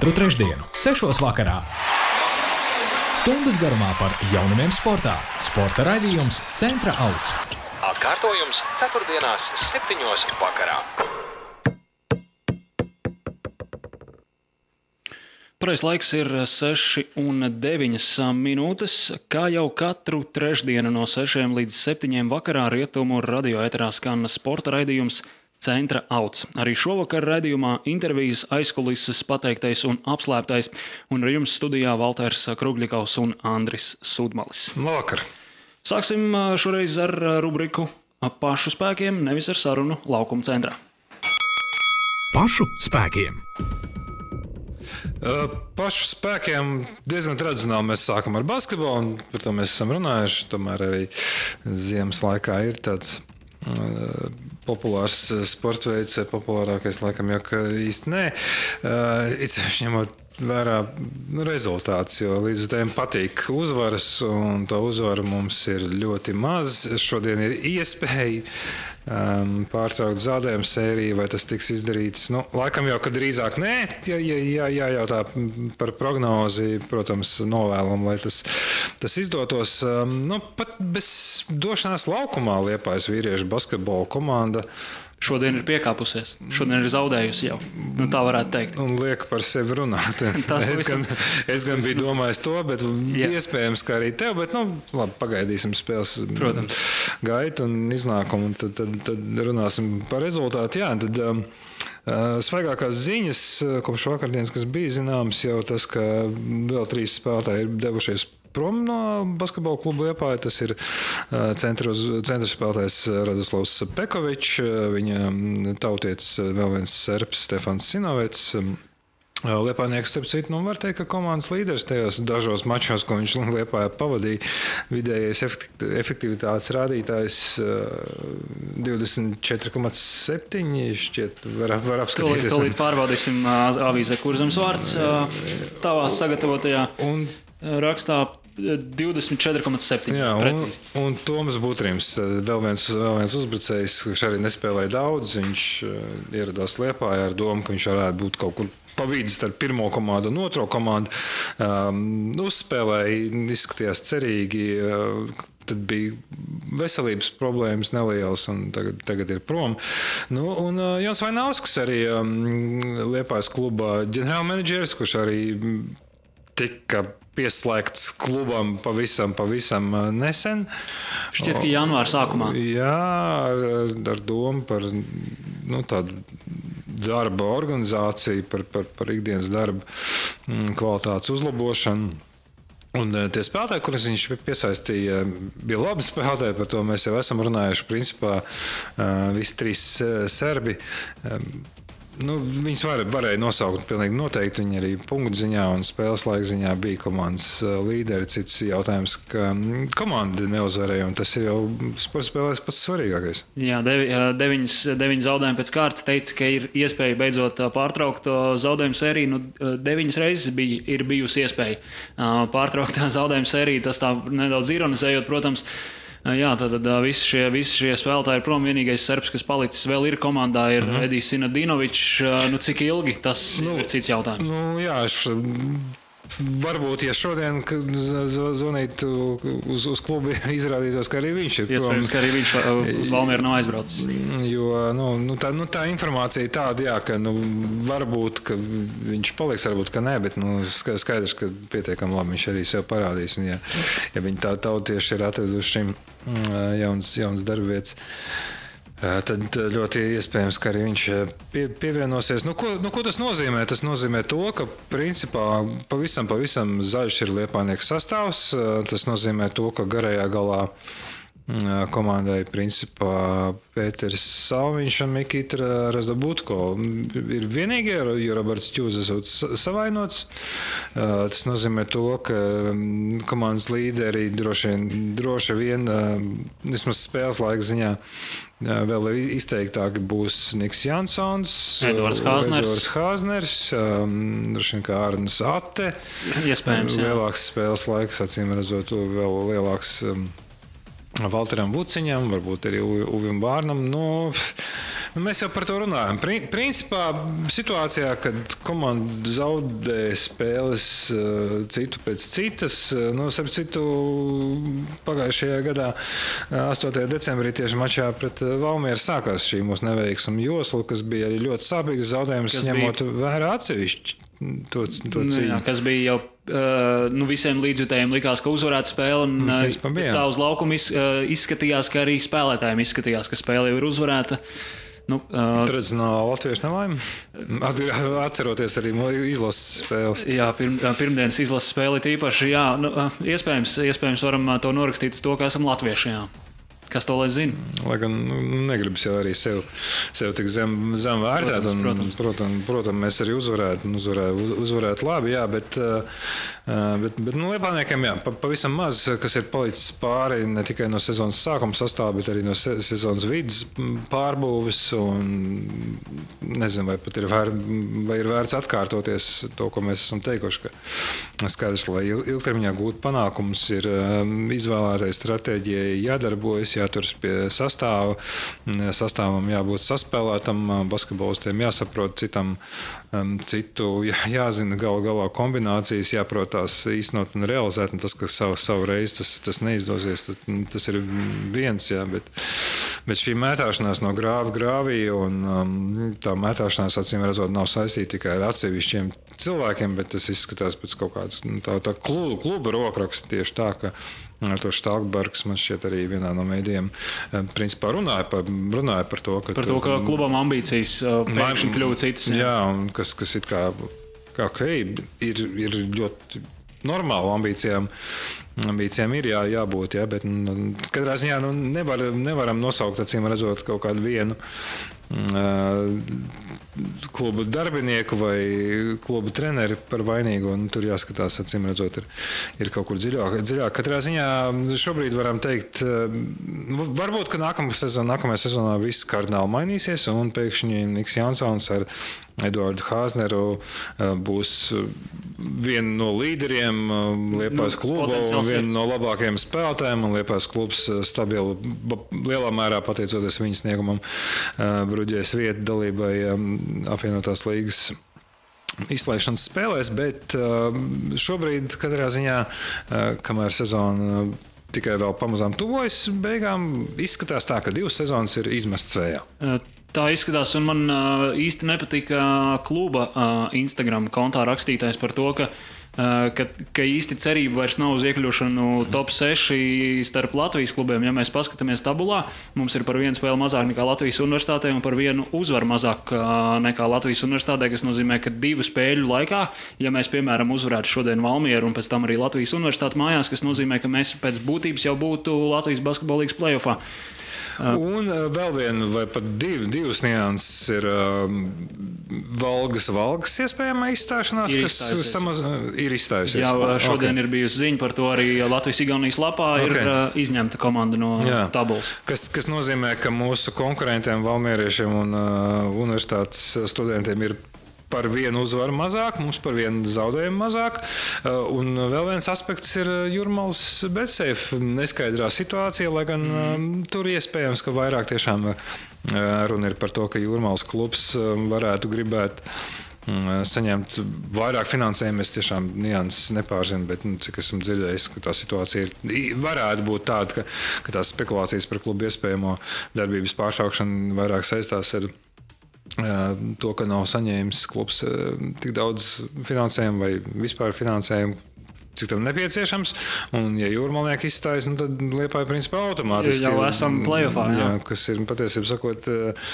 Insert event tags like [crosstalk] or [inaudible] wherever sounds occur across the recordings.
Katru trešdienu, 6. vakarā. Stundas garumā par jaunumiem sportā. Sporta raidījums Centra Auts. Atkārtojums 4.7. vakarā. Pareizais laiks ir 6,9 minūtes. Kā jau katru trešdienu no 6 līdz 7 vakarā rietumu radio eterā skan sporta raidījums Centra Auts. Arī šovakar raidījumā intervijas aizkulises pateiktais un apslēptais, un ar jums studijā Valters Krugļikaus un Andris Sudmalis. Labvakar! Sāksim šoreiz ar rubriku pašu spēkiem, nevis ar sarunu laukuma centrā. Pašu spēkiem! Pašu spēkiem diezgan tradicionāli mēs sākam ar basketbolu, un par to mēs esam runājuši. Tomēr arī ziemas laikā ir tāds populārs sporta veids, populārākais laikam jau īsti nē. Uh, it sevišķi ņemot vērā rezultāts, jo līdz tam patīk uzvaras, un to uzvaru mums ir ļoti maz. Šodien ir iespēja um, pārtraukt zaudējumu sēriju, vai tas tiks izdarīts. Nu, laikam jau, ka drīzāk nē, ja, ja, ja, jājautā par prognozi, protams, novēlam, lai tas, tas izdotos. Um, nu, pat bez došanās laukumā Liepājas vīriešu basketbola komanda šodien ir piekāpusies. Šodien ir zaudējusi jau. Nu, tā varētu teikt. Un liek par sevi runāt. [laughs] es, gan, es gan biju domājis to, bet Jā. iespējams, ka arī tev. Bet, nu, labi, pagaidīsim spēles Protams. gaitu un iznākumu, un tad, tad, tad runāsim par rezultātu. Jā, tad, um, Svaigākās ziņas kopš vakardienas, kas bija zināmas, jau tas, ka vēl trīs spēlētāji ir devušies prom no basketbola kluba Liepāja. Tas ir centra, centra spēlētājs Radoslavs Pekovičs, viņa tautietis vēl viens serbs Stefans Sinovets. Liepājnieks, starp citu, nu, var teikt, ka komandas līderis tajos dažos mačos, ko viņš Liepājā pavadīja, vidējais efektivitātes rādītājs 24,7. šķiet, var, var apskatīties. Tūlīt [laughs] pārbaudīsim avīzē, kur zemes vārds tavā sagatavotajā un, rakstā 24,7. Jā, un, un Toms Butrīms, vēl viens, vēl viens uzbrucējs, kurš arī nespēlēja daudz. Viņš ieradās Liepā ar domu, ka viņš varētu būt kaut kur pa vidu starp pirmo komandu un otro komandu. Um, uzspēlēja, izskatījās cerīgi. Uh, tad bija veselības problēmas nelielas, un tagad, tagad ir prom. Nu, un uh, Jans Vainauskas arī um, Liepājas kluba ģenerālmenedžeris, kurš arī tika pieslēgts klubam pavisam, pavisam nesen. Šķiet, ka janvāra sākumā. Jā, ar, ar domu par nu, tādu darba organizāciju, par, par, par ikdienas darba kvalitātes uzlabošanu. Un tie spēlētāji, kurus viņš piesaistīja, bija labi spēlētāji. Par to mēs jau esam runājuši. Principā visi trīs serbi Nu, viņas var, varēja nosaukt pilnīgi noteikti. Viņi arī punktu ziņā un spēles laika ziņā bija komandas uh, līderi. Cits jautājums, ka mm, komanda neuzvarēja, un tas ir jau sporta spēlēs pats svarīgākais. Jā, devi, deviņas, deviņas zaudējumi pēc kārtas teica, ka ir iespēja beidzot uh, pārtraukt zaudējumu sēriju. Nu, deviņas reizes bija, ir bijusi iespēja pārtraukt [laughs] zaudējumu sēriju. Tas tā nedaudz ironizējot, protams. Jā, tad, tad visi, šie, visi šie spēlētāji ir prom. Vienīgais serbs, kas palicis vēl ir komandā, ir mm -hmm. Edijs Sinadinovičs. Nu, cik ilgi tas nu, ir cits jautājums? Nu, jā, es Varbūt, ja šodien zvanītu uz, uz klubu, [laughs] izrādītos, ka arī viņš ir. Iespējams, ka arī viņš uz Valmieru nav aizbraucis. Jo nu, nu, tā, nu, tā informācija tāda, jā, ka nu, varbūt ka viņš paliks, varbūt ka nē, bet nu, skaidrs, ka pietiekami labi viņš arī sev parādīs. Un, ja, ja viņi tā tautieši ir atraduši šim jauns, jauns darbvietas. Tad ļoti iespējams, ka arī viņš pie, pievienosies. Nu, ko, nu, ko tas nozīmē? Tas nozīmē to, ka principā pavisam, pavisam zaļš ir liepānieks sastāvs. Tas nozīmē to, ka garajā galā komandai principā Pēters Salviņš un Mikita Razdabutko ir vienīgie, jo Roberts Čūzes ir savainots. Tas nozīmē to, ka komandas līderi droši vien, droši vien vismaz spēles laika ziņā Vēl izteiktāk būs Niks Jansons, Edvards Hāzners, Edvards Hāzners um, droši vien kā Arnas Ate. Iespējams, jā. Lielāks spēles laiks, acīm redzot, vēl lielāks um, Valteram Vuciņam, varbūt arī Uvim Bārnam. Nu, [laughs] Nu, mēs jau par to runājam. Pri, principā situācijā, kad komanda zaudē spēles uh, citu pēc citas, uh, nu, starp citu, pagājušajā gadā, uh, 8. decembrī, tieši mačā pret Valmieru sākās šī mūsu neveiksma josla, kas bija arī ļoti sāpīgs zaudējums, ņemot vērā atsevišķi to, to Nu, jā, kas bija jau uh, nu, visiem līdzjutējiem, likās, ka uzvarēta spēle. Un, Nu, uh, principā bija. tā uz laukuma iz, uh, izskatījās, ka arī spēlētājiem izskatījās, ka spēle jau ir uzvarēta. Nu, uh, Tradicionālā latviešu nelaime. At- Atceroties arī izlases spēles. Jā, pirm, pirmdienas izlases spēle ir īpaši. Jā, nu, iespējams, iespējams, varam to norakstīt uz to, ka esam latvieši. Jā. Kas to lai zina? Lai gan nu, negribas jau arī sev, sev tik zem, zem vērtēt. Protams, un, protams. protams, protams, mēs arī uzvarētu, un uzvarētu, uz- uzvarētu labi. Jā, bet, uh, bet, bet nu, Lietuvāniekiem pavisam maz, kas ir palicis pāri ne tikai no sezonas sākuma sastāvā, bet arī no se, sezonas vidas pārbūves. Un, nezinu, vai pat ir, vēr, vai ir vērts atkārtoties to, ko mēs esam teikuši. ka Skaidrs, lai il- ilgtermiņā gūtu panākumus, ir um, izvēlētai stratēģijai jādarbojas, jāturas pie sastāva. Mm, Sastāvam jābūt saspēlētam, uh, basketbolistiem jāsaprot citam, um, citu jā, jāzina galu galā kombinācijas, jāprot tās īstenot un realizēt. Un tas, ka savu, savu reizi tas, tas neizdosies, tas, tas ir viens. Jā, bet, bet šī mētāšanās no grāva grāvī un um, tā mētāšanās, acīm redzot, nav saistīta tikai ar atsevišķiem cilvēkiem, bet tas izskatās pēc kaut kādas nu, tā, tā kluba, kluba rokraksta tieši tā. Ka, to Stalkbergs man šķiet arī vienā no mēdījiem eh, principā runāja par, runāja par to, ka, Par to, ka klubam ambīcijas uh, pēkšņi kļuva citas. Jā, un kas, kas ir kā, kā okay, ir, ir ļoti normāli ambīcijām. Ambīcijām ir jā, jābūt, jā, bet nu, katrā ziņā nu, nevar, nevaram nosaukt, acīm redzot, kaut kādu vienu uh, klubu darbinieku vai klubu treneri par vainīgu. un Tur jāskatās, acīm redzot, ir, ir kaut kur dziļāk. dziļāk. Katrā ziņā šobrīd varam teikt, varbūt, ka nākamā sezonā, nākamajā sezonā viss kardināli mainīsies un pēkšņi Niks Jansons ar Eduardu Hāzneru būs viena no līderiem Liepājas Nu, kluba un potenciāls ir. viena no labākajiem spēlētājiem. Liepājas klubs stabili, ba- lielā mērā pateicoties viņa sniegumam, bruģēs vietu dalībai um, apvienotās līgas izslēgšanas spēlēs, bet uh, šobrīd, katrā ziņā, uh, kamēr sezona uh, tikai vēl pamazām tuvojas beigām, izskatās tā, ka divas sezonas ir izmestas vējā. Uh, Tā izskatās, un man īsti nepatika kluba Instagram kontā rakstītais par to, ka, ka, ka īsti cerība vairs nav uz iekļūšanu top 6 starp Latvijas klubiem. Ja mēs paskatāmies tabulā, mums ir par vienu spēli mazāk nekā Latvijas universitātē un par vienu uzvaru mazāk nekā Latvijas universitātē, kas nozīmē, ka divu spēļu laikā, ja mēs, piemēram, uzvarētu šodien Valmieru un pēc tam arī Latvijas universitāti mājās, kas nozīmē, ka mēs pēc būtības jau būtu Latvijas basketbolīgas playoffā. Un uh, vēl viena, vai pat div, divas nianses ir um, valgas, valgas iespējama izstāšanās, Ir kas samaz, ir izstājusies. Jā, šodien Ok. ir bijusi ziņa par to arī Latvijas-Igaunijas lapā. Ir Ok. uh, izņemta komanda no Jā. tabulas. Kas, kas nozīmē, ka mūsu konkurentiem, valmieriešiem un uh, universitātes studentiem ir par vienu uzvaru mazāk, mums par vienu zaudējumu mazāk. Uh, Un vēl viens aspekts ir uh, Jurmāls Betsēfa neskaidrā situācija, lai gan mm. tur iespējams, ka vairāk tiešām runa ir par to, ka Jurmāls klubs varētu gribēt mm, saņemt vairāk finansējumu. Es tiešām nianses nepārzinu, bet nu, cik esmu dzirdējis, ka tā situācija ir, varētu būt tāda, ka, ka tās spekulācijas par klubu iespējamo darbības pārtraukšanu vairāk saistās ar eh, to, ka nav saņēmis klubs eh, tik daudz finansējumu vai vispār finansējumu. Cik tam nepieciešams, un, ja jūrmālnieki izstājas, nu, tad Lietuvā principā automātiski Jau esam playoffā, jā. jā, kas ir patiesībā sakot. eh,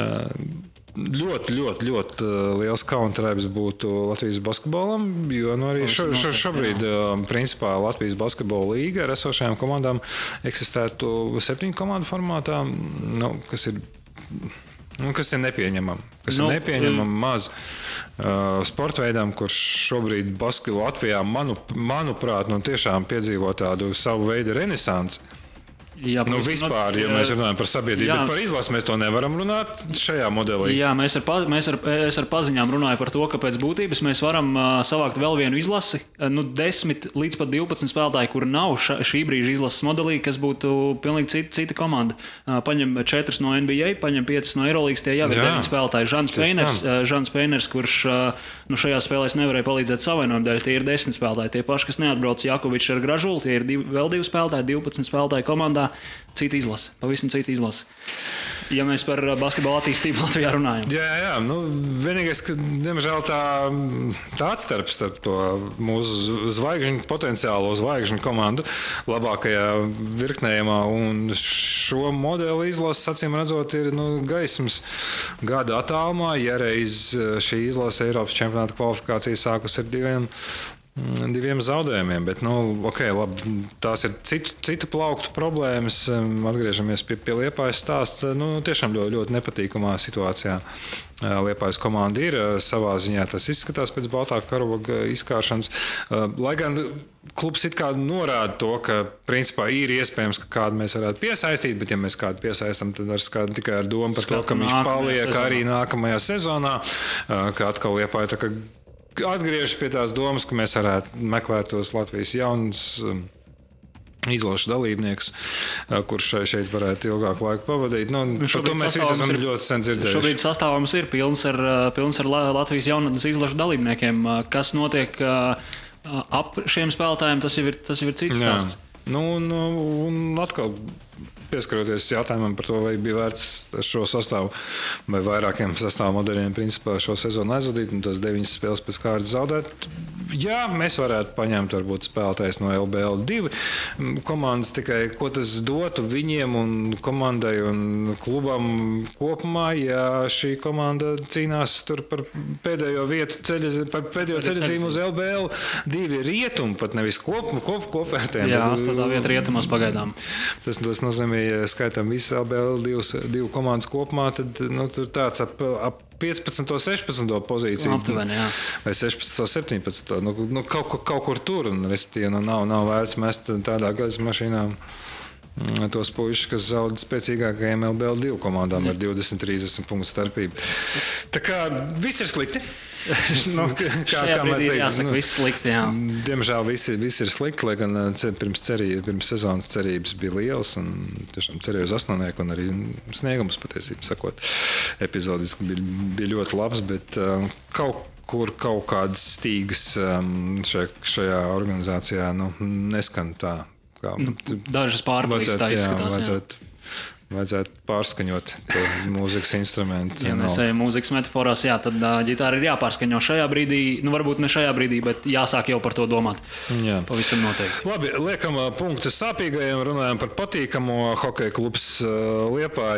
eh, Ļoti, ļoti, ļoti liels counterēps būtu Latvijas basketbolam, jo nu, arī šo, šo, šobrīd principā, Latvijas basketbola līga ar esošajām komandām eksistētu septiņu komandu formātā, nu, kas ir Nu, kas ir nepieņemami? Kas Nu, ir nepieņemami maz uh, sporta veidam, kurš šobrīd Basketbolā Latvijā, manu, manuprāt, nu, tiešām piedzīvo tādu savu veidu renesansi. Jā, Nu, vispār, ja mēs runājam par sabiedrību, Jā. par izlasi mēs to nevaram runāt šajā modelī. Jā, mēs ar, mēs ar, es ar paziņām runāju par to, ka pēc būtības mēs varam uh, savākt vēl vienu izlasi, uh, nu, 10 līdz pat 12 spēlētāji, kur nav ša, šī brīža izlases modelī, kas būtu pilnīgi cita, cita komanda. Uh, paņem 4 no NBA, paņem 5 no Eirolandes, tie jau ir Jā. 9 spēlētāji. Peiners, tā. uh, Žants Peiners, kurš uh, nu, šajā spēlē nevarēja palīdzēt savainojumu dēļ, tie ir 10 spēlētāji. Tie paši, kas neatbrauc Jakovičs ar Gražulu, tie ir divi, vēl divi spēlētāji, 12 spēlētāji komandā, cita izlase, pavisam cita izlase. Ja mēs par uh, basketbola attīstību Latvijā runājam. Jā, jā, nu, vienīgais, ka, diemžēl, tā, tā atstarpe starp to mūsu zvaigžņu, potenciālo zvaigžņu komandu labākajā virknējumā un šo modeli izlases, acīm redzot, ir nu, gaismas gada attālumā. Ja reiz šī izlase Eiropas čempionāta kvalifikācija sākus ar diviem diviem zaudējumiem. Bet, nu, okay, labi, tās ir citu, citu plauktu problēmas. Atgriežamies pie, pie Liepājas stāsta. Nu, tiešām ļoti, ļoti nepatīkamā situācijā. Liepājas komanda ir savā ziņā. Tas izskatās pēc Baltā karoga izkāršanas. Lai gan klubs it kā norāda to, ka principā ir iespējams, ka kādu mēs varētu piesaistīt, bet ja mēs kādu piesaistām, tad ar skatu tikai ar domu par to, Skatu ka viņš paliek sezonā. arī nākamajā sezonā, ka atkal Liepāja atgriežas pie tās domas, ka mēs varētu meklēt tos Latvijas jaunus. um, Izlašu dalībnieks, uh, kurš šeit varētu ilgāku laiku pavadīt. Nu, par to mēs visi esam ir- ļoti sen dzirdējuši. Šobrīd sastāvums ir pilns ar, uh, pilns ar La- Latvijas jaunatnes izlašu dalībniekiem. Uh, Kas notiek ap šiem spēlētājiem, tas jau ir, tas jau ir cits stāsts. Nu, un, un atkal pieskaroties jautājumam par to, vai bija vērts šo sastāvu vai vairākiem sastāvu modeļiem principā šo sezonu aizvadīt un tos deviņas spēles pēc kārtas zaudēt. Jā, mēs varētu paņemt varbūt spēlētājs no LBL 2 komandas tikai, ko tas dotu viņiem un komandai un klubam kopumā, ja šī komanda cīnās tur par pēdējo vietu ceļa, par pēdējo ceļazīmu uz LBL 2 rietumu, pat nevis kop, kop, kopvērtējumu. Jā, bet- astotādā vieta rietumos pagaidām. Tas, tas nozīmē, ja skaitām visu LBL divas, divu komandas kopumā, tad nu, tur tāds ap, ap 15, 16 pozīciju. Aptuveni. Vai 16, 17. Nu, nu, kaut, kaut kur tur, un nu, nav, nav vērts mest tādā gaisa mašīnā. mm, Tos puikas, kas zaudē spēcīgākajiem LBL divu komandām ar 20-30 punktu starpību. Tā kā viss ir slikti. [laughs] nu, kā, Šajā brīdī ir jāsaka, viss slikti. Jā. Diemžēl viss, viss ir slikti, lai gan eh, pirms, cerī, pirms sezonas cerības bija lielas. Tiešām cerēju uz astotnieku, un arī sniegums patiesībā sakot, epizodiski bija, bija ļoti labs. Bet uh, kaut kur kaut kādas stīgas um, šajā, šajā organizācijā nu, neskan tā. Kā, Nu, Dažas pārbaudītas tā izskatās. vajadzētu, vajadzētu pārskaņot mūzikas instrumentu. Ja mēs ejam mūzikas metaforās, jā, tad uh, ģitāra ir jāpārskaņo šajā brīdī. Nu, varbūt ne šajā brīdī, bet jāsāk jau par to domāt. Jā. Pavisam noteikti. Labi, liekam punktu sāpīgajiem, runājam par patīkamo hokeja klubs Liepā.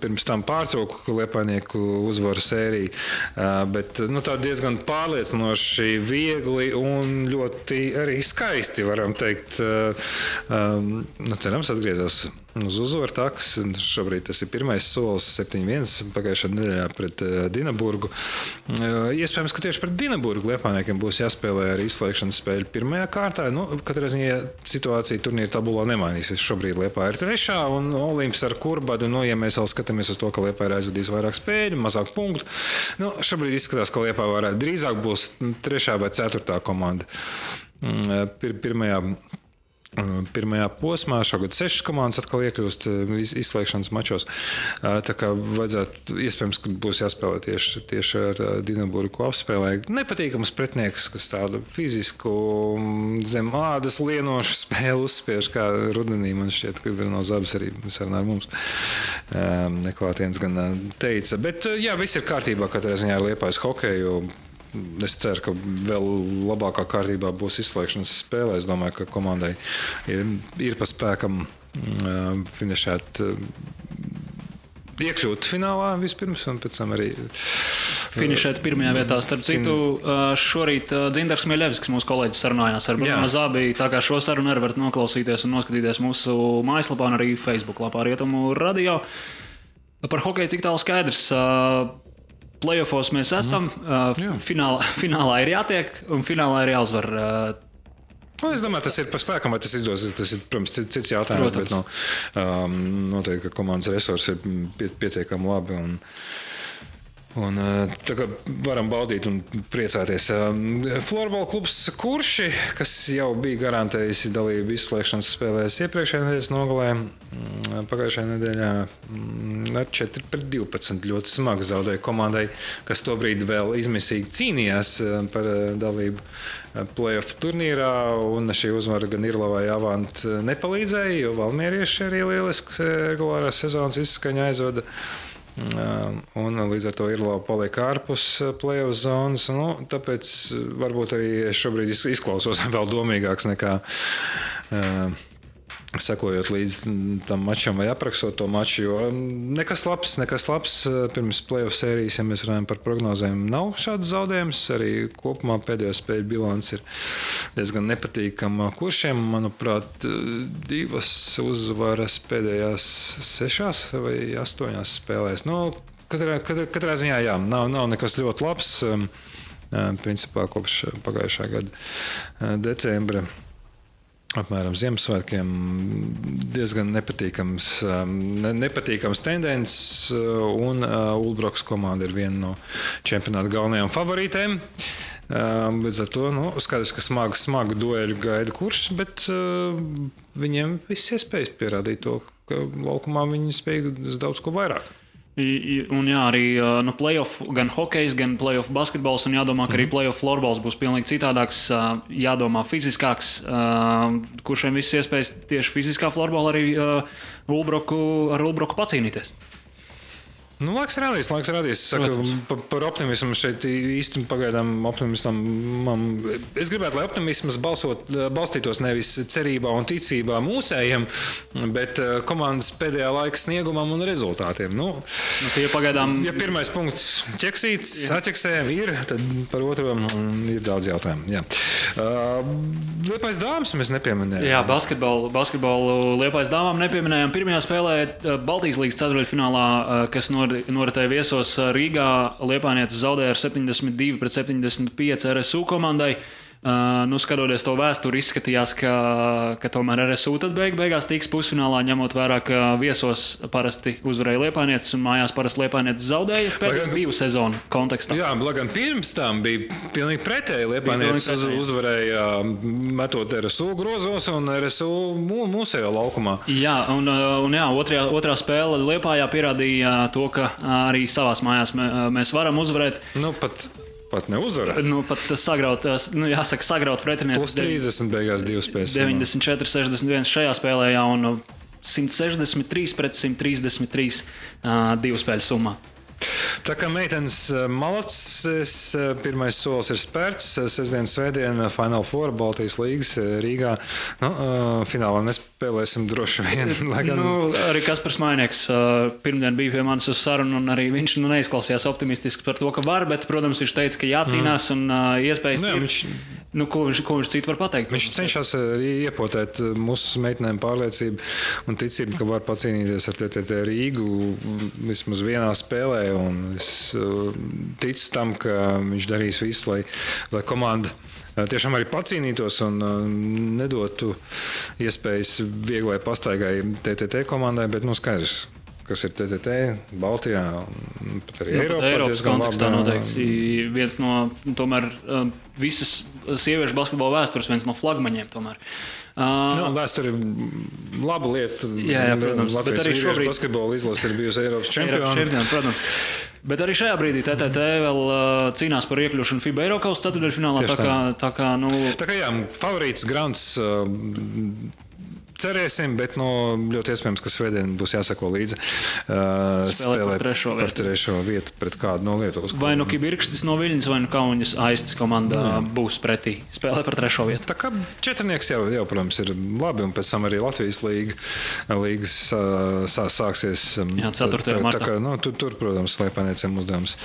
Pirms tam pārtrauka Liepainieku uzvaru sēriju, bet nu, tā diezgan pārliecinoši, viegli un ļoti arī skaisti, varam teikt. Nu, cerams, atgriezās uz uzvaru takas. Šobrīd tas ir pirmais solis 7-1 pagājušā nedēļā pret ā, Dienaburgu. Ā, Iespējams, ka tieši pret Dienaburgu Liepainiekiem būs jāspēlē arī izslēgšanas spēle pirmajā kārtā. Nu, katrā ziņā situācija turnīra tabulā nemainīsies. Šobrīd Liepā ir trešā un Olimps ar kurbadu. Nu, ja mēs vēl skatāmies uz to, ka Liepā ir aizvadījis vairāk spēļu, mazāk punktu, nu, šobrīd izskatās, ka Liepā varētu drīzāk būs trešā vai ceturtā komanda. Mm, Pir, pirmajā Pirmajā posmā šogad sešas komandas atkal iekļūst iz- izslēgšanas mačos. Tā kā vajadzētu, iespējams, ka būs jāspēlē tieši, tieši ar Dienaburgu apspēlē. Nepatīkams pretinieks, kas tādu fizisku, zem ādas lienošu [laughs] spēli uzspiež, kā rudenī man šķiet, ka no Zabas arī sarunā ar mums. Neklātiens gan teica. Bet jā, viss ir kārtībā katrā ziņā ar liepājas hokeju. Es ceru, ka vēl labākā kārtībā būs izslēgšanas spēlē. Es domāju, ka komandai ir, ir pa spēkam mm, finišēt, mm, iekļūt finālā vispirms, un pēc tam arī Finišēt pirmajā vietā. Starp citu, šorīt Dzindars Mielevskis, mūsu kolēģis, sarunājās ar Bruno Jā. Zābiju. Tā kā šo sarunu arī varat noklausīties un noskatīties mūsu mājaslapā un arī Facebook lapā Rietumu radio. Par hokeju tik tālu skaidrs. Playoffs mēs esam. ā, Jā. Finālā, [laughs] finālā ir jātiek un finālā ir jāuzvar. ā, Nu, es domāju, tas ir par spēkam, vai tas izdosies. Tas ir, protams, cits jautājums. Protams. Bet, nu, um, noteikti, ka komandas resursi ir pie, pietiekami labi. Un, Un, uh, tā kā varam baudīt un priecāties. Um, Florbola klubs Kurši, kas jau bija garantējis dalību izslēgšanas spēlēs iepriekšējā nedēļas nogalē, mm, pagājušajā nedēļā mm, ar 4 pret 12 ļoti smagi zaudēja komandai, kas tobrīd vēl izmisīgi cīnījās uh, par dalību playoff turnīrā. Un šī uzvara gan Irlavai Avant nepalīdzēja, jo Valmierieši arī lielisks regulārās sezonas izskaņa aizvada. Un līdz ar to ir labi paliek ārpus playoff zonas. Nu, tāpēc varbūt arī es šobrīd iz- izklausos [laughs] vēl domīgāks nekā. Uh, Sekojot līdz tam mačam vai aprakstot to maču, jo mm, nekas labs, nekas labs uh, pirms playoff sērijas, ja mēs runājam par prognozēm, nav šāds zaudējums. Arī kopumā pēdējo spēļu bilants ir diezgan nepatīkama. Kuršiem, manuprāt, divas uzvaras pēdējās sešās vai astoņās spēlēs. Nu, katrā, katrā, katrā ziņā jā, nav, nav nekas ļoti labs. uh, Principā kopš pagājušā gada uh, decembra apmēram Ziemassvētkiem diezgan nepatīkams, um, ne, nepatīkams tendences. uh, Un uh, Ulbroks komanda ir viena no čempionāta galvenajām favorītēm. Um, Līdz ar to nu, skaidrs, ka smagu, smagu dueļu gaida kurš, bet uh, viņiem viss iespējas pierādīt to, ka laukumā viņi spēj daudz ko vairāk. Un jā, arī nu, playoff, gan hokejs, gan playoff basketbols. Un jādomā, ka arī playoff florbols būs pilnīgi citādāks, jādomā fiziskāks. ā, Kuršiem viss iespējas tieši fiziskā florbolā arī Ulbroku, ar Ulbroku pacīnīties. Nu, laiks rādīs, laiks rādīs. Saku, par, par optimismu šeit īsti pagaidām optimistam. Man, es gribētu, lai optimisms balsot, balstītos nevis cerībā un ticībā mūsējiem, bet eh, komandas pēdējā laika sniegumam un rezultātiem. Nu, Nu, tie pagaidām ja pirmais punkts ķeksīts, atķeksējam ir, tad par otro ir daudz jautājumu. Jā. Uh, Liepais dāmas mēs nepieminējām. Jā, basketbolu, basketbolu Liepais dāmām nepieminējām. Pirmajā spēlē eh, Baltijas līnijas ceturdaļfinālā, eh, kas nor- noritēja viesos eh, Rīgā, Liepainietis zaudēja ar 72 pret 75 RSU komandai. Uh, nu, skatoties to vēsturi, izskatījās, ka, ka tomēr RSU beig, beigās tiks pusfinālā, ņemot vērā, ka viesos parasti uzvarēja Liepainietis un mājās parasti Liepainietis zaudēja pēdējo divu sezonu kontekstā. Jā, lai gan pirms tam bija pilnīgi pretēji. Liepainietis pilnīgi uz, uzvarēja metot RSU grozos un RSU mū, mūsējā laukumā. Jā, un, un jā, otrajā, otrā spēle Lietpājā pierādīja to, ka arī savā mājās mē- mēs varam uzvarēt. Nu, pat, pat neuzvarēt. Nu, pat sagraut, nu, jāsaka, sagraut pretinieku. Plus 30 beigās divas spēles. 94, 61 šajā spēlē, jā, un uh, 163 pret 133 uh, divu spēļu summā. Tā kā meitenes malacis, pirmais solis ir spērts. Sestdien, svētdien, Final Four Baltijas eh, Rīgā. Nu, eh, finālā nespēlēsim droši vien. [laughs] Gan, Nu, arī Kaspars Mainieks uh, pirmdien bija pie manis uz sarunu, un arī viņš nu, neizklausījās optimistiski par to, ka var, bet, protams, viņš teica, ka jācīnās un uh, iespējas Nu jā, ir. viņš- Nu, ko, viņš, ko viņš citu var pateikt? Viņš cenšas arī iepotēt eh, mūsu meitenēm pārliecību un ticību, ka var pacīnīties ar TTT Rīgu mm, vismaz vienā spēlē. Es eh, ticu tam, ka viņš darīs visu, lai, lai komanda tiešām arī pacīnītos un nedotu iespējas vieglai pastaigai TTT komandai, bet nu skaidrs. Kas ir TTT, Baltijā, pat arī Nu, Eiropā. Eiropas kontekstā labi, noteikti viens no tomēr, visas sieviešu basketbola vēstures, viens no flagmaņiem. Tomēr. Uh, Nu, vēsture ir laba lieta. Jā, jā, protams, Latvijas arī šobrīd- basketbola izlase ir bijusi Eiropas čempiona. protams. Bet arī šajā brīdī TTT vēl uh, cīnās par iekļūšanu FIBA Eiropas ceturdaļfinālā. Tā kā, tā kā nu, Tā kā jā, favorīts Grants. Uh, Cerēsim, bet no, ļoti iespējams, ka svētdien būs jāsako līdzi uh, Spēlē par trešo par vietu. trešo vietu pret kādu no Lietuvas. vai nu Kibirkstis no Viļņas, vai nu Kaunas aizstas komanda būs pretī. Spēlē par trešo vietu. Tā kā četrnieks jau, jau, protams, ir labi, un pēc tam arī Latvijas līga, līgas uh, sā, sāksies. um, Jā, 4. tā- tā- tā kā, nu, tur, tur, protams, slēpēniecēm uzdevums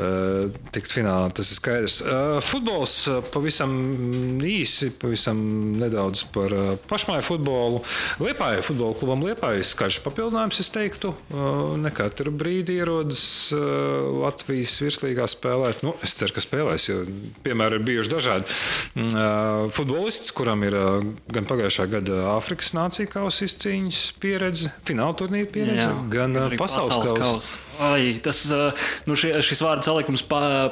uh, tikt finālā, tas ir skaidrs. Uh, futbols uh, pavisam īsi, pavisam nedaudz par uh, pašmāju futbolu. Futbolu. Liepāja futbola klubam Liepājas karš papildinājums, es teiktu. Ne katru brīdi ierodas Latvijas virslīgā spēlēt. Nu, es ceru, ka spēlēs, jo piemēri ir bijuši dažādi. Mm, futbolists, kuram ir gan pagājušā gada Āfrikas nācija kausa izcīņas pieredze, fināla turnīra pieredze, Jā, gan pasaules, pasaules kausa. Ai, tas, nu, šie, šis vārdu salikums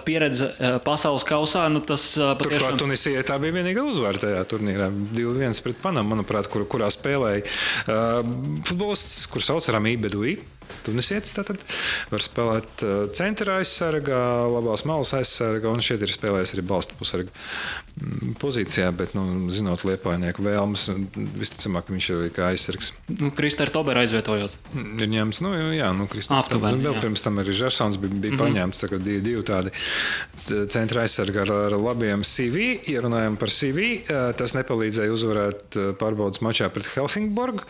pieredze pasaules kausā, nu, tas patiešām... Turklāt Tunisijai tā bija vienīgā uzvara tajā turnīrā. 2-1 pret Panamu, manuprāt, kur, kurā spēlēja uh, futbolists, kurš sauc Ramī Bedui. Tunisietis tātad var spēlēt uh, centra aizsargā, labās malas aizsargā, un šeit ir spēlējis arī balsta pusarga mm, pozīcijā, bet, nu, zinot liepainieku vēlmes, visticamāk, viņš ir kā aizsargs. Nu, Kristēra Tobera aizvietojot. Ir ņemts, nu, jā, nu, Kristērs Tobera. Vēl pirms tam arī Žersons bija, bija mm -hmm. paņemts, tā kā divi, tādi centra aizsargi ar, ar labiem CV. Ja runājam par CV, uh, tas nepalīdzēja uzvarēt uh, pārbaudas mačā pret Helsingborgu.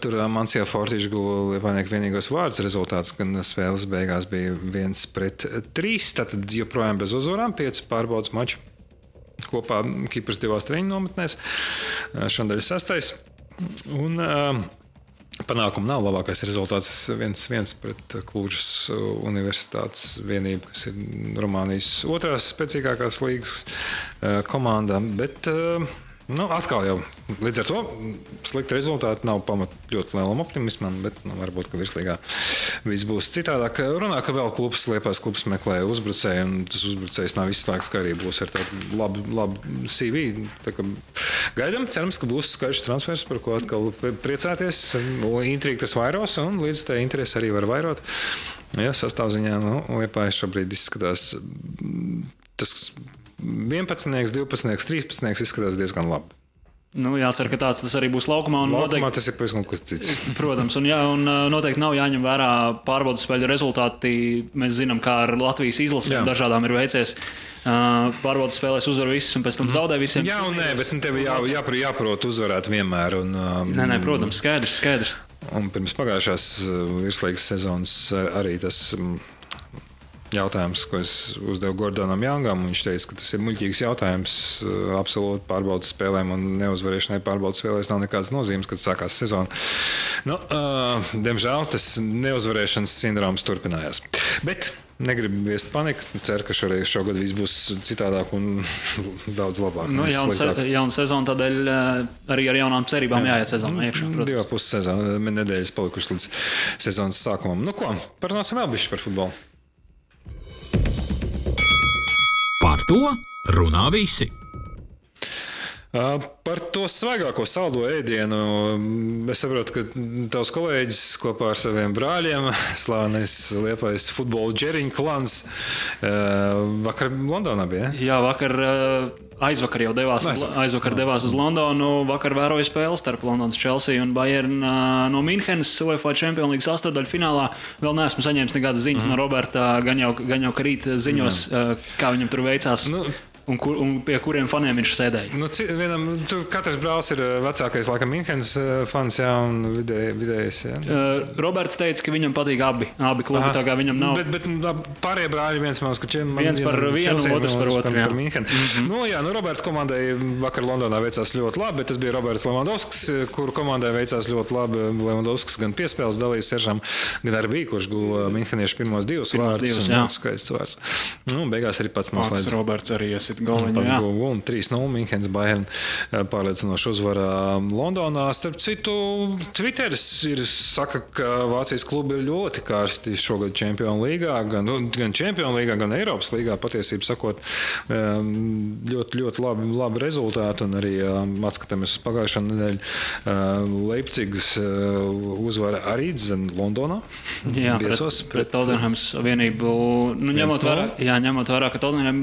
Tur Mansijā Fortiņš guva liepainieku vienīgo vienīgos vārdus. Rezultāts spēles beigās bija viens pret trīs. Tātad joprojām bez uzvarām, pieci pārbaudas mači kopā Kipras divās treniņu nometnēs. Ir sastais. Un, Panākumu nav labākais rezultāts. viens viens pret Klūžas Universitātes vienību, kas ir Rumānijas otrās spēcīgākās līgas komanda. Bet, uh, Nu, atkal jau līdz ar to slikti rezultāti nav pamata ļoti lielam optimismam, bet nu, varbūt virslīgā viss būs citādāk. Runā, ka vēl klubs, Liepais klubs meklē uzbrucēju, un tas uzbrucējs nav izslēgts, ka arī būs ar tādu labu, labu CV. Tā gaidām, cerams, ka būs skaļš transfers, par ko atkal priecāties. Intriga tas vairos, un līdz tai interesi arī var vairot. Ja, sastāvziņā nu, Liepais šobrīd izskatās tas 11, 12, 13 izskatās diezgan labi. Nu, jācer, ka tāds arī būs laukumā. Laukumā noteikti, tas ir pavisam kas cits. [laughs] Protams, un, jā, un noteikti nav jāņem vērā pārbaudas spēļu rezultāti. Mēs zinām, kā ar Latvijas izlasēm dažādām ir veicies. Pārbaudas spēlēs uzvar visus un pēc tam zaudē visiem. Jā, un nē, bet nu, tev jā, jāprot, jāprot uzvarēt vienmēr. Un, um, nē, nē, protams, skaidrs, skaidrs. Un pirms pagājušās virslīgas sezonas arī tas. Um, jautājums, ko es uzdevu Gordonam Jāngam. Viņš teica, ka tas ir muļķīgs jautājums. Uh, absolūti pārbaudas spēlēm un neuzvarēšanai pārbaudas spēlēs nav nekādas nozīmes, kad sākās sezona. Nu, uh, diemžēl tas neuzvarēšanas sindroms turpinājās. Bet Negribu viest paniku. Ceru, ka šoreiz šogad viss būs citādāk un [laughs] daudz labāk. Nu, jauna, se, jauna sezona, tādēļ uh, arī ar jaunām cerībām jāiet sezonā iekšā. Divā pusē sezona, nedēļas palikušas līdz sezonas sākumam. Nu ko, parunāsim vēl bišķi par futbolu. Par to runā visi. Par to svaigāko saldo ēdienu es saprotu, ka tavs kolēģis kopā ar saviem brāļiem, [laughs] slavenais liepais futbola ģeriņu klans, vakar Londonā bija. Jā, vakar Aizvakar jau devās, uz, aizvakar devās uz Londonu. Vakar vēroja spēli starp Londonas Chelsea un Bayern no Münchenes UEFA Champions League sastāvdaļu finālā. Vēl neesmu saņēmis nekādas ziņas mm. no Roberta, gan jau, gan jau ka rīt ziņos, mm. kā viņam tur veicās. Nu, un, kur, un pie kuriem faniem viņš sēdēja. Nu, vienam, tu, katrs brālis ir eh, vecākais, laikam, Minhenes eh, fans, jā, un vidē, vidējais. Jā. Uh, Roberts teica, ka viņam patīk abi, abi klubi. Tā kā viņam nav. Bet, bet nu, pārējie brāļi, viens man skačiem, viens par vienu, Chelsea, otrs par otru. Par, par Minhenu. Mm -hmm. Nu, jā, nu, Roberts komandai vakar Londonā veicās ļoti labi, bet tas bija Roberts Lewandowskis, kuru komandai veicās ļoti labi. Lewandowskis gan piespēles dalījās Seržam, gan arī bija, kurš guva Minheniešu pirmos divus pirmos vārdus. Divus, jā. Skaists vārds. Nu, beigās arī pats noslēdz. Roberts arī iesit goliņu un 3-0 Minhenes Bayern eh, pārliecinoši uzvarā Londonā. Starp citu, Twitteris ir saka, ka Vācijas klubi ir ļoti karsti šogad Čempionu līgā, gan, nu, gan Čempionu līgā, gan Eiropas līgā. Patiesībā sakot, ehm, ļoti, ļoti labi, labi rezultāti un arī ehm, atskatāmies uz pagājušo nedēļu. Ehm, Leipzigas uzvara arī Londonā. Jā, viesos pret, pret, pret Tottenhams vienību. Nu, ņemot vērā, jā, ņemot vērā, ka Tottenham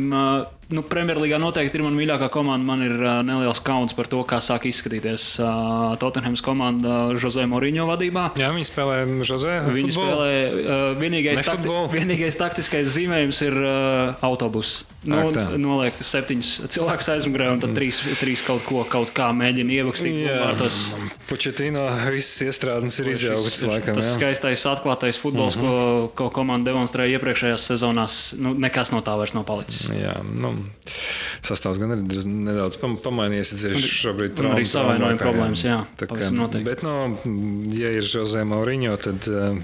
nu, Premjerlīgā noteikti ir mana mīļākā komanda. Man ir uh, neliels kauns par to, kā sāk izskatīties uh, Tottenhams komanda Jose Moriņo vadībā. Jā, viņi spēlē Jose. Viņi futbolu. spēlē uh, vienīgais, takti, vienīgais taktiskais zīmējums ir uh, autobus. Nu, noliek septiņus cilvēkus aizmugurē, un tad mm. trīs, trīs kaut ko kaut kā mēģina ievakstīt. Vārtos. Početīno visas iestrādes ir izjauktas. Tas jā. skaistais atklātais futbols, mm -hmm. ko, ko komanda demonstrēja iepriekšējās sezonās, nu, nekas no tā vairs nav palicis. Jā, nu, sastāvs gan ir nedaudz pam- pamainījies. Es tieši šobrīd un arī traumas savainojuma problēmas, jā, Tā kā- noteikti. Bet, nu, ja ir Jose Mauriņo, tad uh,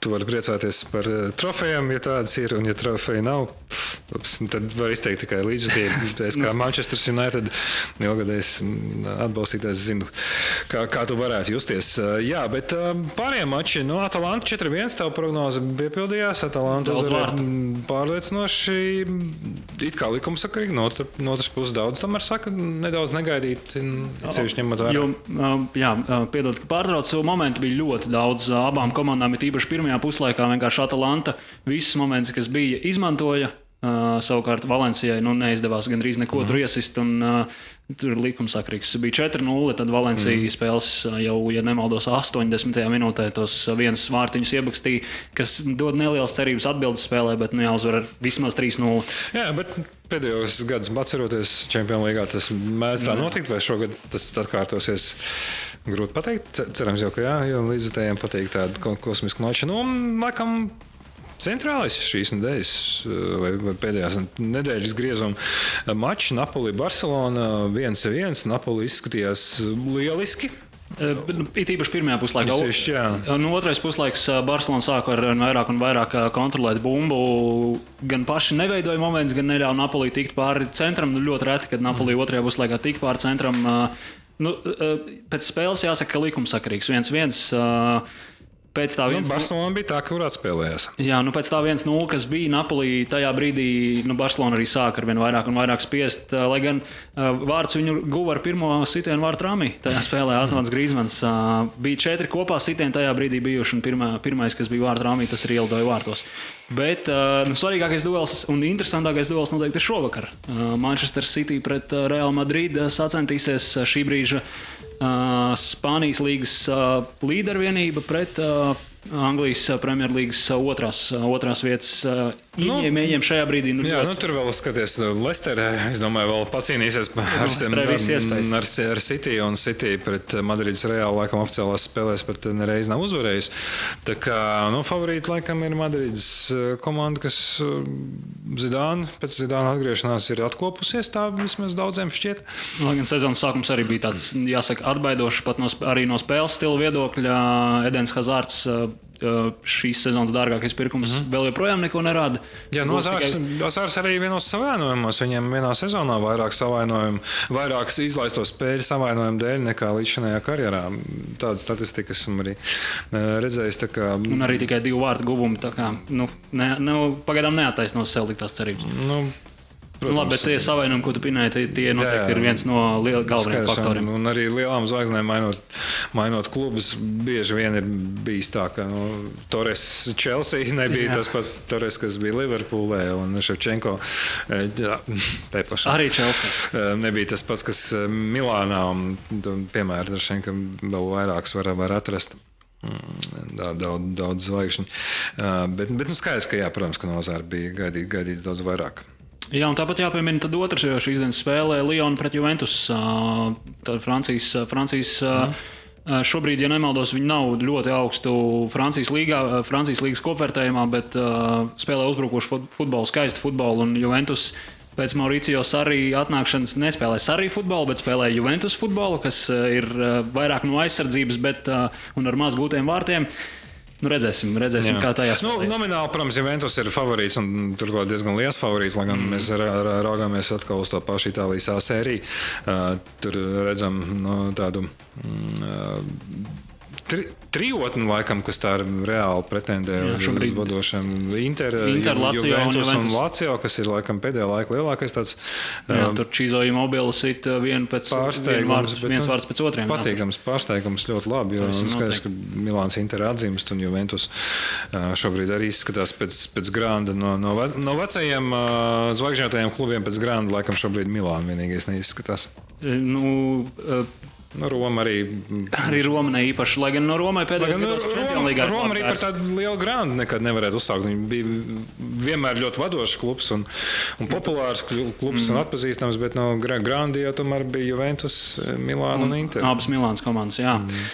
tu vari priecāties par uh, trofejām, ja tādas ir, un ja trofeja nav, tad var izteikt tikai līdzjūtību. Es kā Manchester United ilgadējs atbalstītājs zinu, kā, kā tu varētu justies. Jā, bet uh, pārējie mači, no Atalanta 4-1, tev prognoze piepildījās. Atalanta uzvarēja pārliecinoši. It kā likumsakarīgi, no, otr- no otras puses daudz tomēr saka, nedaudz negaidīt, ceļš ņemot vērā. Jo, jā, piedod, ka pārtraucu. Momenti bija ļoti daudz abām komandām. Ir īpaši pirmajā puslaikā vienkārši Atalanta visus momentus, kas bija, izmantoja. Uh, savukārt Valencijai nu, neizdevās gandrīz neko mm. tur iesist. Un, uh, tur likumsakrīgs bija 4-0. Tad Valencija mm. spēles uh, jau, ja nemaldos, 80. minūtē tos uh, vienus vārtiņus iebakstīja, kas dod nelielas cerības atbildes spēlē, bet nu, jāuzvar ar vismaz 3-0. Jā, bet pēdējos gados, atceroties Champions League, tas mēdz tā notikt, vai šogad tas atkārtosies. Grūti pateikt, Ce- cerams, jau, ka jā, jo līdzjutējiem patīk tāda ko- kosmiska noša. Nu, laikam, centrālais šīs nedēļas, vai, vai pēdējās nedēļas griezuma mačs Napoli-Barcelona 1-1. Napoli izskatījās lieliski. Bet, nu, It īpaši pirmajā puslaikā. Sevišķi, jā. Nu, otrais puslaiks uh, Barcelona sāka ar vairāk un vairāk kontrolēt bumbu. Gan paši neveidoja momentus, gan neļāva Napolī tikt pāri centram. Nu, ļoti reti, kad Napolī otrajā puslaikā tika pāri centram. Nu, pēc spēles jāsaka, ka likumsakarīgs 1-1. Pēc tā Nu, viens, Barcelona bija tā, kur atspēlējās. Jā, nu pēc tā 1-0, kas bija Napolī, tajā brīdī nu, Barcelona arī sāka ar vien vairāk un vairāk spiest. Lai gan vārds viņu guva ar pirmo sitienu vārtu rāmī. Tajā spēlē Atlants Grīsmans. Bija četri kopā sitieni tajā brīdī bijuši, un pirmā, pirmais, kas bija vārtu rāmī, tas arī ielidoja vārtos. Bet nu, svarīgākais duels un interesantākais duels noteikti ir šovakar. Manchester City pret Real Madrid sacensties šī brīža uh, Spānijas līgas uh, līdervienība pret uh, Anglijas uh, Premjerlīgas uh, otrās, uh, otrās vietas ieņēmējiem šajā brīdī. Nu, Jā, ļoti- nu, tur vēl skaties, Lesterē. Es domāju, vēl pacīnīsies ar, iespējas. ar, ar City. Un City pret Madrides Reāli laikam oficiālās spēlēs pat nereiz nav uzvarējis. Tā kā nu, favorīti laikam ir Madrides eh, komanda, kas eh, Zidāna pēc Zidāna atgriešanās ir atkopusies. Tā vismaz daudziem šķiet. Lai gan sezonas sākums arī bija tāds, jāsaka, atbaidošs pat no, arī no spēles stila viedokļa. Edens Hazards uh, šīs sezonas dārgākais pirkums mm -hmm. vēl joprojām neko nerāda. Jā, no Zārs, tikai- Zārs arī vienos savainojumos. Viņam vienā sezonā vairāk savainojumu, vairāk izlaisto spēļu savainojumu dēļ nekā līdz šajā karjerā. Tāda statistika esmu arī eh, redzējis. Kā, Un arī tikai divu vārtu guvumi. Kā, nu, ne, nu, pagaidām neataisno sev liktās cerības. nu, Nu, labi, bet tie savainojumi, ko tu minēji, tie, noteikti jā. ir viens no galvenajiem faktoriem. Un, arī lielām zvaigznēm mainot, mainot klubus, bieži vien ir bijis tā, ka nu, Torres Chelsea [laughs] nebija Jā. jā. tas pats Torres, kas bija Liverpoolē, un Ševčenko eh, jā. Arī Chelsea. Eh, Nebija tas pats, kas eh, Milānā, un, piemēram, droši vien, ka vēl vairākus var, var atrast. Mm, Daudz, daudz, daudz zvaigžņu. Bet, bet nu skaidrs, ka, jā, protams, ka no Zāra bija gaidīt, gaidīts daudz vairāk. Jā, un tāpat jāpiemina tad otrs, jo šīs dienas spēlē Lionu pret Juventus. Tad Francijas, Francijas ā, šobrīd, ja nemaldos, viņi nav ļoti augstu Francijas, līgā, Francijas līgas kopvērtējumā, bet ā, spēlē uzbrukošu fut- futbolu, skaistu futbolu. Un Juventus pēc Mauricio Sarī atnākšanas nespēlē Sarī futbolu, bet spēlē Juventus futbolu, kas ir ā, vairāk no aizsardzības, bet ā, un ar maz gūtiem vārtiem. Nu, redzēsim, redzēsim kā tajā Nu, spēlē. nomināli, protams, Juventus ir favorīts un turklāt diezgan liels favorīts. Lai gan mm. mēs ra- ra- raugāmies atkal uz to pašu Itālijas A sēriju, uh, tur redzam no, tādu. Mm, uh, Tri, trijotni, laikam, kas tā ir reāli pretendē Jā, uz šobrīd- vadošiem Inter, Inter, Ju- Lazio un Juventus un Juventus. Lazio, kas ir laikam pēdējā laika lielākais tāds Jā, uh, tur čīzoja mobili sit vienu pēc vienu vārds, bet, viens nu, vārds pēc otriem. jā, Patīkams pārsteigums ļoti labi. Jo skaidrs, ka Milāns Inter atzīst un Juventus ā, šobrīd arī izskatās pēc, pēc grāmata no, no, ve- no vecajiem ā, zvaigžņotajiem klubiem. Pēc grāmata laikam šobrīd Milāna vienīgais neizskatās. Nu, eh, No Roma arī. arī Roma ne īpaši, lai gan no Romai pēdējā nu, Roma, Roma arī par tādu lielu grāmatu nekad nevarētu uzsākt. Viņi bija vienmēr ļoti vadošs klubs un, un populārs klubs mm. un atpazīstams, bet no Gra- Grandi jau tomēr bija Juventus, Milāna un, un Inter. Abas Milānas komandas, jā. Mm.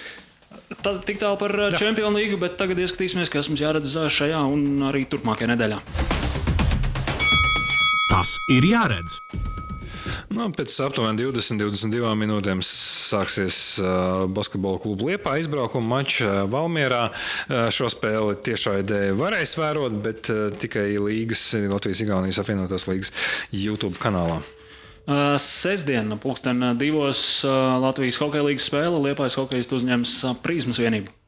Tad tik tālu par eh, Čempionu līgu, bet tagad ieskatīsimies, kas mums jāredz eh, šajā un arī turpmākajā nedēļā. Tas ir jāredz. Nu, pēc aptuveni 20-22 minūtēm sāksies uh, basketbola kluba Liepā izbraukuma mačs uh, Valmierā. Uh, šo spēli tiešraidē varēs vērot, bet uh, tikai līgas, Latvijas-Igaunijas apvienotās līgas YouTube kanālā. Uh, Sestdien, pulksten divos uh, Latvijas hokeja līnijas spēle Liepājas hokejas uzņems uh, Prīzmas vienību.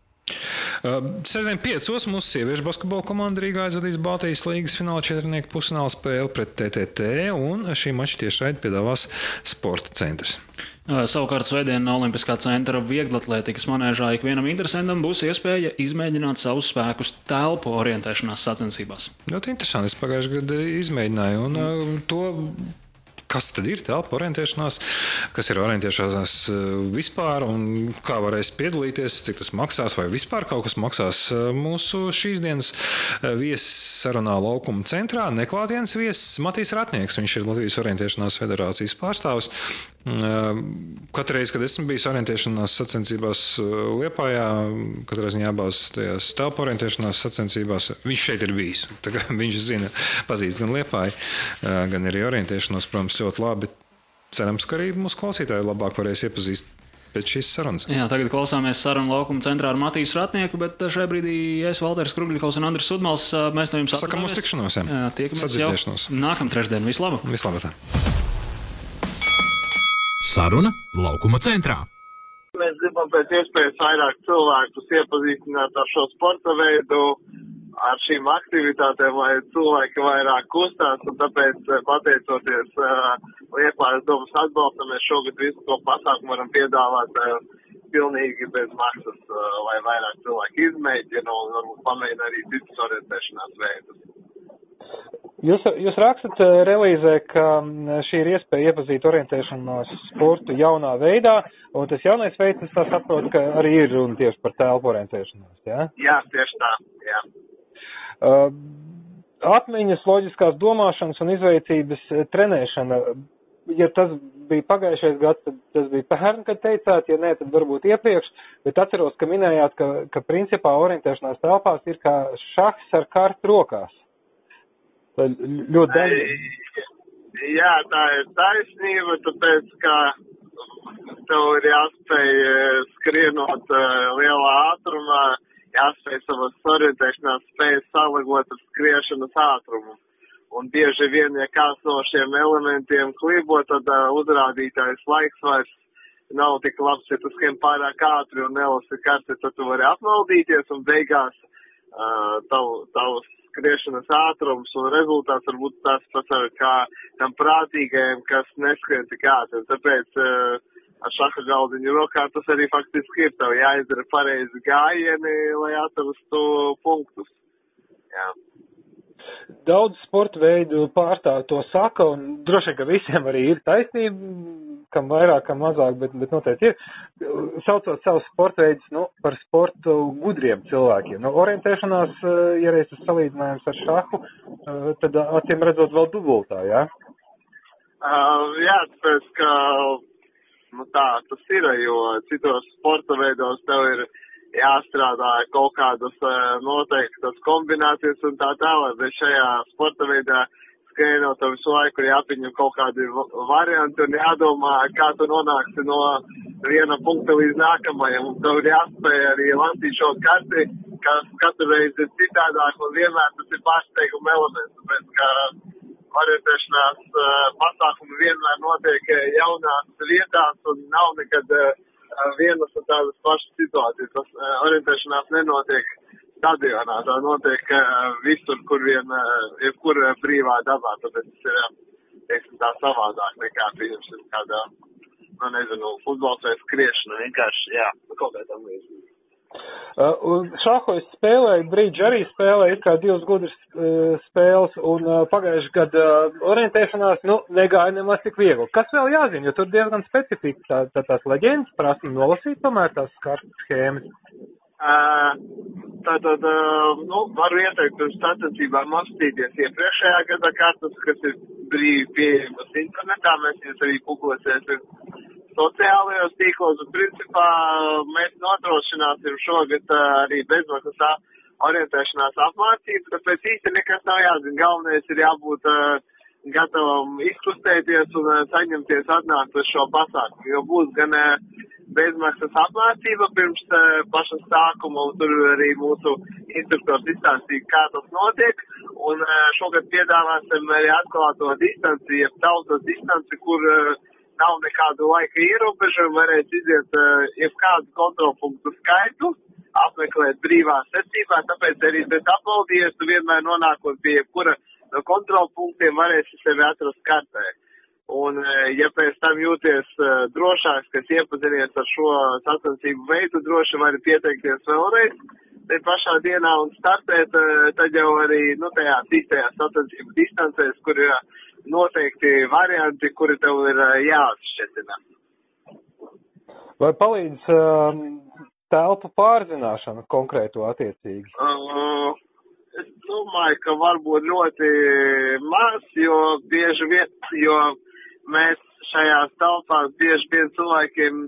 Sestdien piecos mūsu sieviešu basketbola komanda Rīgā aizvadīs Baltijas līgas fināla četrnieku pusfināla spēli pret TTT, un šī mača tiešraidi piedāvās sporta centrs. Savukārt Svētdienas Olimpiskā centra vieglatlētikas manēžā ikvienam interesantam būs iespēja izmēģināt savus spēkus telpu orientēšanās sacensībās. Ļoti interesanti. Es pagājušajā gadā izmēģināju, un mm. to kas tad ir telpa orientēšanās, kas ir orientēšanās eh, vispār un kā varēs piedalīties, cik tas maksās, vai vispār kaut kas maksās. Eh, mūsu šīs dienas eh, viesis sarunā laukuma centrā neklātienes viesis Matīs Ratnieks. Viņš ir Latvijas orientēšanās federācijas pārstāvis. Katru reizi, kad esmu bijis orientēšanās sacensībās Liepājā, katrā ziņā abās tajās telpu orientēšanās sacensībās, viņš šeit ir bijis. [laughs] Viņš zina, pazīst gan Liepāju, gan arī orientēšanos, protams, ļoti labi. Cerams, ka arī mūsu klausītāji labāk varēs iepazīst pēc šīs sarunas. Jā, tagad klausāmies sarunu laukuma centrā ar Matīs Ratnieku, bet šajā brīdī es, Valders Krugļikovs un Andris Sudmals, mēs no jums sakam uz tikšanos. Jā, jā tiekamies jau nākamā trešdien. Vislabāk! Vislabāk! Saruna laukuma centrā. Mēs gribam pēc iespējas vairāk cilvēkus iepazīstināt ar šo sporta veidu, ar šīm aktivitātēm, lai cilvēki vairāk kustās, un tāpēc, eh, pateicoties uh, Liepājas domas atbalstam, mēs šogad visu to pasākumu varam piedāvāt uh, pilnīgi bez maksas, uh, lai vairāk cilvēki izmēģina un varbūt pamēģina arī citus orientēšanās veidus. Jūs, jūs rakstat relīzē, ka mm, šī ir iespēja iepazīt orientēšanos sportu jaunā veidā, un tas jaunais veids, es tā saprotu, ka arī ir runa tieši par telpu orientēšanos, jā? Jā, tieši tā, jā. Uh, atmiņas, loģiskās domāšanas un izveicības uh, trenēšana. Ja tas bija pagājušais gads, tad tas bija pērn, kad teicāt, ja nē, tad varbūt iepriekš, bet atceros, ka minējāt, ka, ka principā orientēšanās telpās ir kā šahs ar kartu rokās. Ļoti daļa. Jā, tā ir taisnība, tāpēc, ka tev ir jāspēj uh, skrienot lielā ātrumā, jāspēj savas orientēšanās spējas salīdzināt ar skriešanas ātrumu. Un bieži vien, ja kāds no šiem elementiem klibo, tad uh, uzrādītājs laiks vairs nav tik labs, ja tu skrien pārāk ātri un nelasi karti, tad tu vari apmaldīties un beigās uh, tav, tavs skriešanas ātrums un rezultāts varbūt tas pats kā tam prātīgajam, kas neskrien tik ātri. Tāpēc uh, ar šaha galdiņu rokā, tas arī faktiski ir tev jāizdara pareizi gājieni, lai atrastu punktus. Jā. Daudz sporta veidu pārstāv to saka, un droši vien, ka visiem arī ir taisnība, kam vairāk, kam mazāk, bet, bet noteikti ir. Saucot savus sporta veidus nu, par sportu gudriem cilvēkiem. Nu, orientēšanās, ja reiz tas salīdzinājums ar šahu, tad acīm redzot vēl dubultā, jā? Uh, jā, tāpēc, ka nu tā tas ir, jo citos sporta veidos tev ir jāstrādā kaut kādas uh, noteiktas kombinācijas un tā tālāk, bet šajā sporta veidā skrienot tev visu laiku ir jāpieņem kaut kādi varianti un jādomā, kā tu nonāksi no viena punkta līdz nākamajam. Un tev ir jāspēj arī lasīt šo karti, kas katru reizi ir citādāk un vienmēr tas ir pārsteiguma elements. Tāpēc, ka orientēšanās uh, pasākumi vienmēr notiek jaunās vietās un nav nekad uh, vienas un tādas pašas situācijas. Tas uh, orientēšanās nenotiek stadionā, tā notiek uh, visur, kur vien, uh, jebkur uh, brīvā dabā, tāpēc tas ir, teiksim, tā savādāk nekā, pieņemsim, kādā, nu, nezinu, futbols vai skriešana, vienkārši, jā, kaut kā tam līdzīgi. Uh, šāhu es spēlēju, brīdži arī spēlēju, kā divas gudras uh, spēles, un uh, pagājuši gadu uh, orientēšanās, nu, negāja nemaz tik viegli. Kas vēl jāzina, jo tur diezgan specifika, tā, tā tās leģendas prasa nolasīt tomēr tās kartas schēmas. Tātad, nu, varu ieteikt uz sacensībām apstīties iepriekšējā gada kartas, kas ir brīvi pieejamas internetā, mēs viņas arī publicēsim sociālajos tīklos, un principā mēs nodrošināsim šogad arī bezmaksas orientēšanās apmācības, bet pēc īsti nekas nav jāzina. Galvenais ir jābūt uh, gatavam izkustēties un uh, saņemties atnākt uz šo pasākumu, jo būs gan uh, bezmaksas apmācība pirms uh, paša sākuma, un tur arī mūsu instruktors izstāstīja, kā tas notiek, un šogad piedāvāsim arī atklāto distanci, jeb tautas distanci, kur nav nekādu laika ierobežojumu, varēs iziet jebkādu kontrolpunktu skaitu, apmeklēt brīvā secībā, tāpēc arī pēc aplaudies, tu vienmēr nonākot pie jebkura no kontrolpunktiem varēsi sevi atrast kartē. Un, uh, ja pēc tam jūties uh, drošāks, kas iepazinies ar šo sacensību veidu, droši vari pieteikties vēlreiz, te pašā dienā un startēt, uh, tad jau arī, nu, tajā tīstajā sacensību distancēs, kur ir noteikti varianti, kuri tev ir jāatšķetina. Vai palīdz um, telpu pārzināšana konkrēto attiecīgi? Uh, es domāju, ka varbūt ļoti maz, jo bieži vien, jo mēs šajās telpās bieži vien cilvēkiem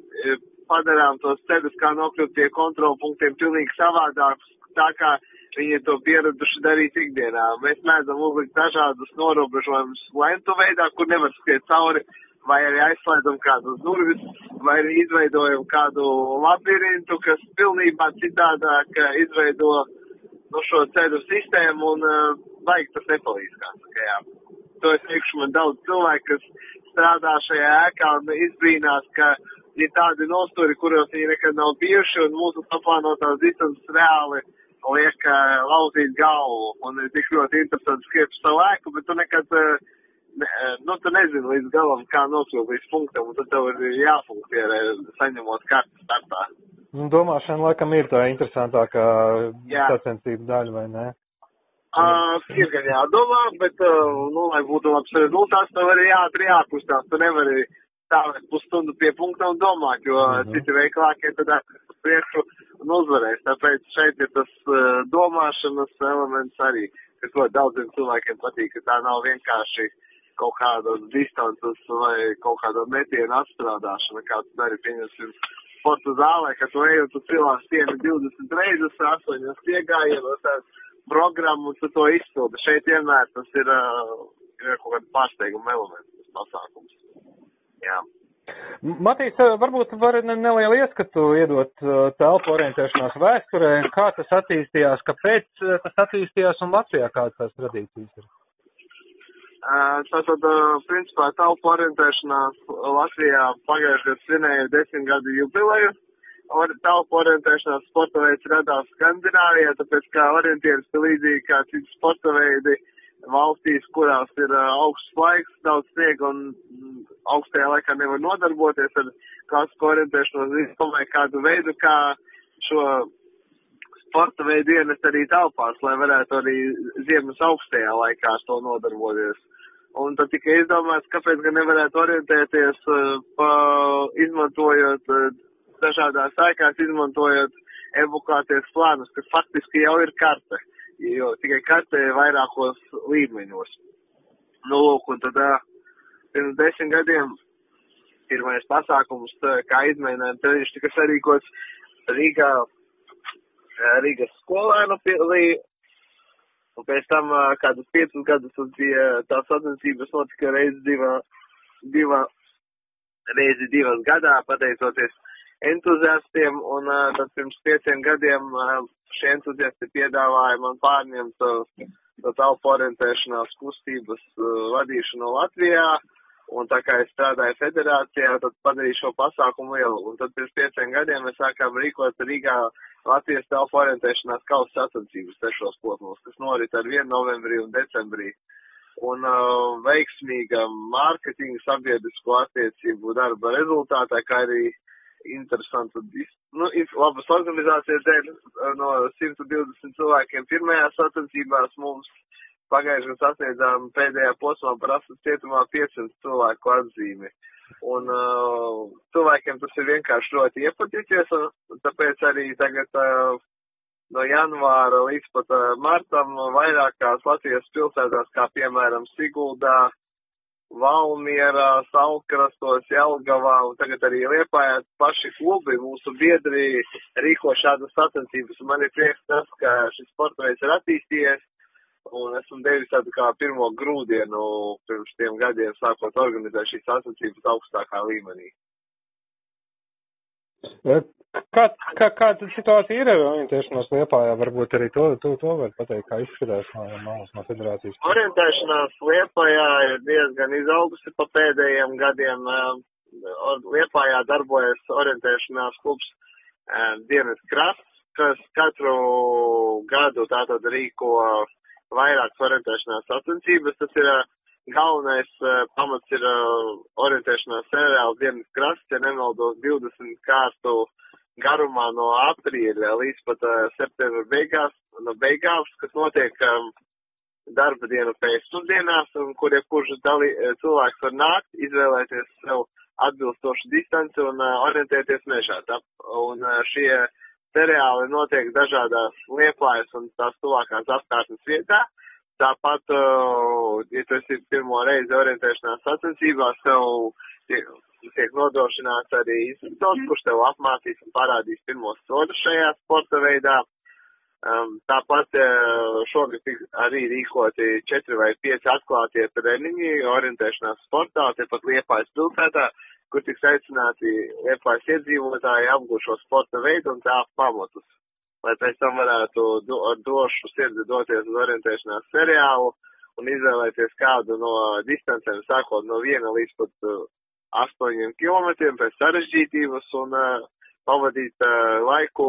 padarām tos ceļus, kā nokļūt pie kontrolpunktiem pilnīgi savādākus, tā kā viņi to pieraduši darīt ikdienā. Mēs mēdzam uzlikt dažādus norobežojumus lentu veidā, kur nevar skriet cauri, vai arī aizslēdzam kādu durvis, vai arī izveidojam kādu labirintu, kas pilnībā citādāk izveido nu, šo ceļu sistēmu un uh, baigi tas nepalīdz, kā saka, jā. To es teikšu, man daudz cilvēku, kas strādā šajā ēkā un izbrīnās, ka ir tādi nosturi, kuros viņi nekad nav bijuši un mūsu paplānotās distances reāli liek uh, lauzīt galvu un ir tik ļoti interesanti skriet uz savu ēku, bet tu nekad, uh, ne, nu, tu nezini līdz galam, kā nokļūt līdz punktam, un tad tev ir jāfunkcionē saņemot kartu startā. Nu, domāšana laikam ir tā interesantākā sacensību daļa, vai ne? Uh, ir gan jādomā, bet, uh, nu, lai būtu labs rezultāts, tev arī jāatri jākustās. Tu nevari stāvēt pusstundu pie punkta un domāt, jo uh -huh. citi veiklākie tad priekšu un uzvarēs. Tāpēc šeit ir tas uh, domāšanas elements arī, kas ļoti daudziem cilvēkiem patīk, ka tā nav vienkārši kaut kāda distances vai kaut kāda metiena atstrādāšana, kā tu dari, pieņemsim, sporta zālē, ka tu ej un tu cilās stieni 20 reizes, 8 iegājienos, tās programmu, tu to izpildi. Šeit vienmēr tas ir, uh, ir kaut kāda pārsteiguma elements, tas pasākums. Jā. Matīs, varbūt var nelielu ieskatu iedot telpu orientēšanās vēsturē, kā tas attīstījās, kāpēc tas attīstījās un Latvijā kādas tās tradīcijas ir? Tātad, principā, telpu orientēšanās Latvijā pagājušajā svinēja desmit gadu jubileju. Telpu orientēšanās sporta veids radās Skandināvijā, tāpēc kā orientieris ir līdzīgi kā citi sporta veidi valstīs, kurās ir augsts laiks, daudz sniega un mm, augstajā laikā nevar nodarboties ar klasisko orientēšanos, izdomāju kādu veidu, kā šo sporta veidu ienest arī telpās, lai varētu arī ziemas augstajā laikā ar to nodarboties. Un tad tika izdomāts, kāpēc gan nevarētu orientēties, uh, pa, izmantojot uh, dažādās ēkās, izmantojot evokācijas plānus, kas faktiski jau ir karte. Jo tikai kartē vairākos līmeņos. Nu, lūk, un tad pirms desmit gadiem pirmais pasākums, kā izmēģinājuma treniņš tika sarīkots Rīgā, Rīgas skolēnu un pēc tam kādus piecus gadus tas bija tās sacensības notika reizi divā, divā, reizi divas gadā, pateicoties entuziastiem, un uh, tad pirms pieciem gadiem uh, šie entuziasti piedāvāja man pārņemt uh, to telpu orientēšanās kustības uh, vadīšanu Latvijā, un tā kā es strādāju federācijā, tad padarīju šo pasākumu lielu, un tad pirms pieciem gadiem mēs sākām rīkot Rīgā Latvijas telpu orientēšanās kausa sacensības sešos posmos, kas norit ar 1 novembrī un decembrī. Un uh, veiksmīga mārketinga sabiedrisko attiecību darba rezultātā, kā arī interesantu, nu, labas organizācijas dēļ no 120 cilvēkiem pirmajās sacensībās mums pagājušajā sasniedzām pēdējā posmā prasas cietumā 500 cilvēku atzīmi. Un uh, cilvēkiem tas ir vienkārši ļoti iepaticies, un tāpēc arī tagad uh, no janvāra līdz pat uh, martam vairākās Latvijas pilsētās, kā piemēram Siguldā, Valmierā, Salkrastos, Jelgavā un tagad arī Liepājā paši klubi, mūsu biedri rīko šādas sacensības. Un man ir prieks tas, ka šis sporta veids ir attīstījies un esmu devis tādu kā pirmo grūdienu pirms tiem gadiem sākot organizēt šīs sacensības augstākā līmenī. Kā, kā, kāda situācija ir ar orientēšanos Liepājā? Varbūt arī to, to, to var pateikt, kā izskatās no malas no federācijas. Orientēšanās Liepājā ir diezgan izaugusi pa pēdējiem gadiem. Liepājā darbojas orientēšanās klubs Dienas Krasts, kas katru gadu tātad rīko vairākas orientēšanās sacensības. Tas ir galvenais uh, pamats ir uh, orientēšanās seriāls Dienas Krasts, ja nemaldos 20 kārtu garumā no aprīļa līdz pat uh, septembra beigās, no beigās, kas notiek darba dienu pēcpusdienās, un kur jebkurš dalī, cilvēks var nākt, izvēlēties sev atbilstošu distanci un uh, orientēties mežā. Un uh, šie seriāli notiek dažādās liepājas un tās tuvākās apkārtnes vietā. Tāpat, uh, ja tu esi pirmo reizi orientēšanās sacensībās, tev tiek, tiek nodrošināts arī instruktors, kurš tev apmācīs un parādīs pirmos soļus šajā sporta veidā. Um, tāpat uh, šogad arī rīkoti četri vai pieci atklātie treniņi orientēšanās sportā, tepat Liepājas pilsētā, kur tiks aicināti Liepājas iedzīvotāji apgūt šo sporta veidu un tā pamatus lai pēc tam varētu do, ar došu sirdi doties uz orientēšanās seriālu un izvēlēties kādu no distancēm, sākot no viena līdz pat uh, astoņiem kilometriem pēc sarežģītības un uh, pavadīt uh, laiku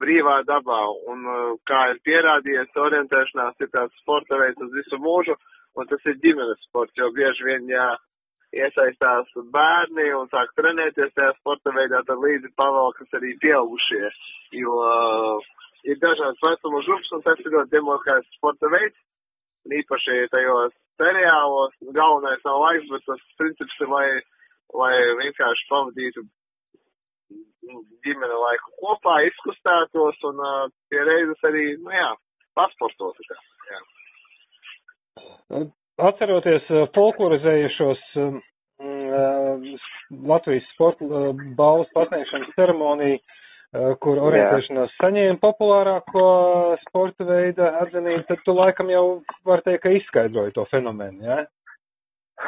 brīvā dabā. Un, uh, kā ir pierādījies, orientēšanās ir tāds sporta veids uz visu mūžu, un tas ir ģimenes sports, jo bieži vien, ja iesaistās bērni un sāk trenēties tajā sporta veidā, tad līdzi pavalkas arī pieaugušie, jo uh, ir dažādas vecuma grupas un tas ir ļoti demokrātisks sporta veids, un īpaši tajos seriālos galvenais nav laiks, bet tas princips ir, lai, lai vienkārši pavadītu ģimene laiku kopā, izkustētos un uh, pie reizes arī, nu jā, pasportos. Jā atceroties uh, folklorizējušos um, uh, Latvijas sporta balvas pasniegšanas ceremoniju, kur orientēšanās saņēma populārāko sporta veida atzinību, tad tu laikam jau var teikt, ka izskaidroji to fenomenu, jā?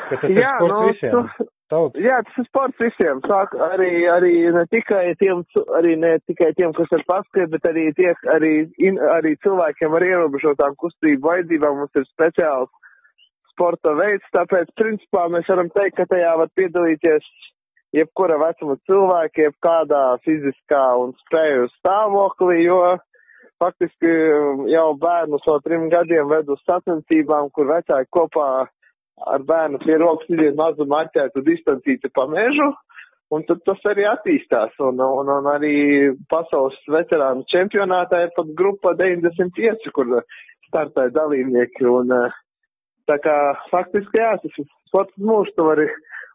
Ka tas jā, ir sports no, visiem. Tu... Tautas. Jā, tas ir sports visiem. Sāk arī, arī ne tikai tiem, arī ne tikai tiem, kas ir paskriet, bet arī tie, arī, in, arī cilvēkiem ar ierobežotām kustību vajadzībām mums ir speciāls sporta veids, tāpēc, principā, mēs varam teikt, ka tajā var piedalīties jebkura vecuma cilvēki, jebkādā fiziskā un spēju stāvoklī, jo faktiski jau bērnu no trim gadiem ved uz sacensībām, kur vecāki kopā ar bērnu pie rokas iziet mazu marķētu distancīti pa mežu, un tad tas arī attīstās, un, un, un arī pasaules veterānu čempionātā ir pat grupa 95, kur startē dalībnieki, un uh, Tā kā faktiski jā, tas ir sports mūžs, tu vari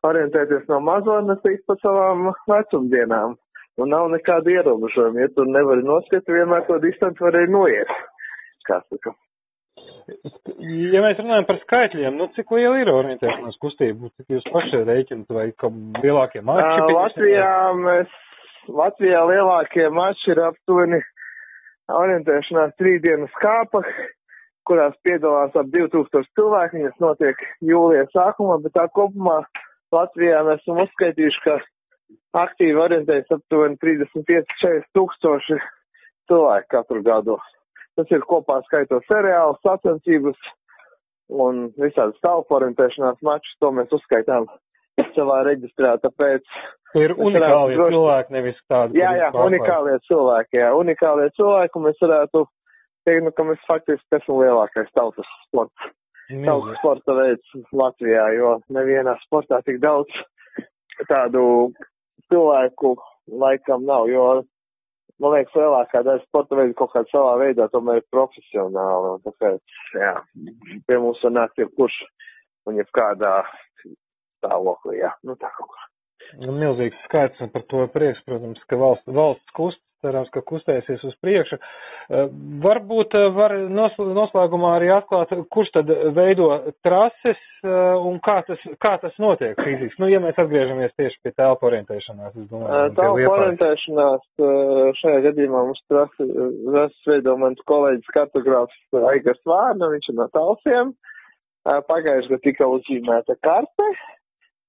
orientēties no mazotnes līdz pat savām vecumdienām. Un nav nekāda ierobežojuma. Ja tu nevari noskatīt, vienmēr to distanci var arī noiet. Kā saka. Ja mēs runājam par skaitļiem, nu cik liela ir orientēšanās kustība, cik jūs paši rēķinat vai ka lielākie mači? Uh, Latvijā mēs, Latvijā lielākie mači ir aptuveni orientēšanās trīsdienas kāpa, kurās piedalās ap 2000 cilvēki, viņas notiek jūlijas sākumā, bet tā kopumā Latvijā mēs esam uzskaitījuši, ka aktīvi orientējas aptuveni 35-40 tūkstoši cilvēku katru gadu. Tas ir kopā skaitot seriālu, sacensības un visādi stāvu orientēšanās mačus, to mēs uzskaitām savā reģistrā, tāpēc. Ir unikālie droši... cilvēki, nevis tādi. Jā, jā, unikālie cilvēki, jā, unikālie cilvēki, un mēs varētu teikt, nu, ka mēs faktiski esam lielākais tautas sports. Tautas sporta veids Latvijā, jo nevienā sportā tik daudz tādu cilvēku laikam nav, jo, man liekas, lielākā daļa sporta veidu kaut kādā savā veidā tomēr ir profesionāla, un tāpēc, jā, pie mums var nākt jebkurš un jebkādā stāvoklī, jā, nu tā kaut kā. Nu, milzīgs skaits par to prieks, protams, ka valsts, valsts kust, cerams, ka kustēsies uz priekšu. Uh, varbūt uh, var noslēgumā arī atklāt, kurš tad veido trases uh, un kā tas, kā tas notiek fiziski. Nu, ja mēs atgriežamies tieši pie telpu orientēšanās, es domāju. Telpu orientēšanās šajā gadījumā mums trases veido mans kolēģis kartogrāfs Aigars Vārna, viņš ir no talsiem. Pagājušajā gadā tika uzzīmēta karte.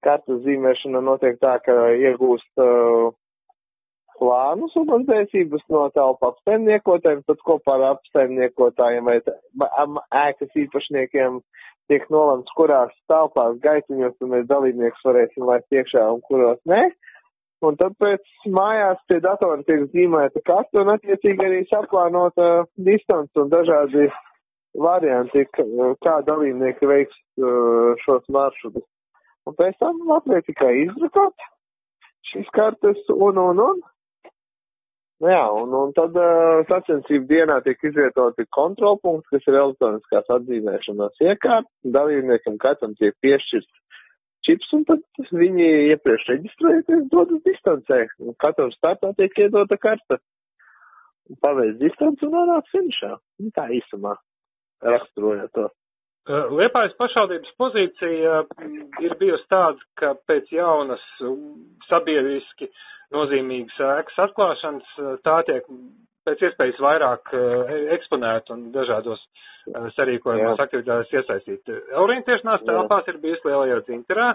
Kartes zīmēšana notiek tā, ka iegūst uh, plānus ugunsdzēsības no telpu apsaimniekotājiem, tad kopā ar apsaimniekotājiem vai ēkas īpašniekiem tiek nolemts, kurās telpās gaitiņos mēs dalībnieks varēsim laist iekšā un kuros nē. Un tad pēc mājās pie datora tiek zīmēta kasta un attiecīgi arī saplānota distance un dažādi varianti, kā dalībnieki veiks uh, šos maršrutus. Un pēc tam atliek tikai izdrukāt šīs kartes un, un, un Nu jā, un, un tad uh, sacensību dienā tiek izvietoti kontrolpunkti, kas ir elektroniskās atzīmēšanās iekārta. Dalībniekam katram tiek piešķirts čips, un tad viņi iepriekš reģistrējoties dodas distancē. Un katram startā tiek iedota karta. Paveic distanci un nonāk finišā. Nu, tā īsumā raksturojot to. Liepājas pašvaldības pozīcija ir bijusi tāda, ka pēc jaunas sabiedriski uh, nozīmīgas ēkas atklāšanas, tā tiek pēc iespējas vairāk eksponēt un dažādos sarīkojumos aktivitātes iesaistīt. Orientēšanās telpās ir bijis lielajā dzinterā,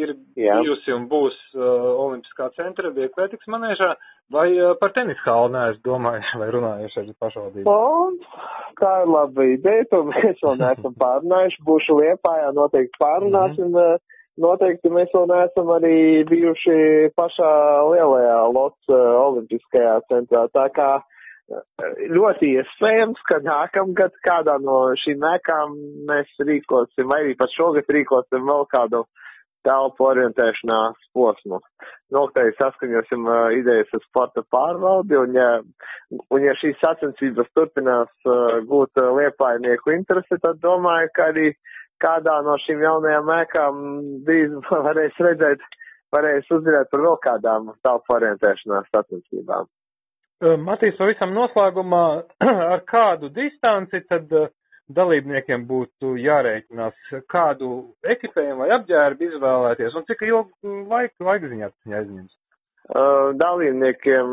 ir Jā. bijusi un būs Olimpiskā centra vieglētiks manēžā, vai par tenis hālu neesmu domājis [laughs] vai runājuši ar pašvaldību? Un, tā ir laba ideja, to mēs vēl neesam [laughs] pārunājuši, būšu Liepājā, noteikti pārunāsim. Mm -hmm noteikti mēs vēl neesam arī bijuši pašā lielajā Lots uh, olimpiskajā centrā. Tā kā uh, ļoti iespējams, ka nākamgad kādā no šīm ēkām mēs rīkosim, vai arī pat šogad rīkosim vēl kādu telpu orientēšanās posmu. Noteikti saskaņosim uh, idejas ar sporta pārvaldi, un ja, un ja šīs sacensības turpinās uh, gūt uh, liepainieku interesi, tad domāju, ka arī uh, kādā no šīm jaunajām ēkām drīz [laughs] varēs redzēt, varēs uzzināt par vēl kādām telpu orientēšanās sacensībām. Matīs, pavisam noslēgumā, [clears throat] ar kādu distanci tad dalībniekiem būtu jārēķinās, kādu ekipējumu vai apģērbu izvēlēties un cik ilgu laiku, laika ziņā tas viņa aizņems? Uh, dalībniekiem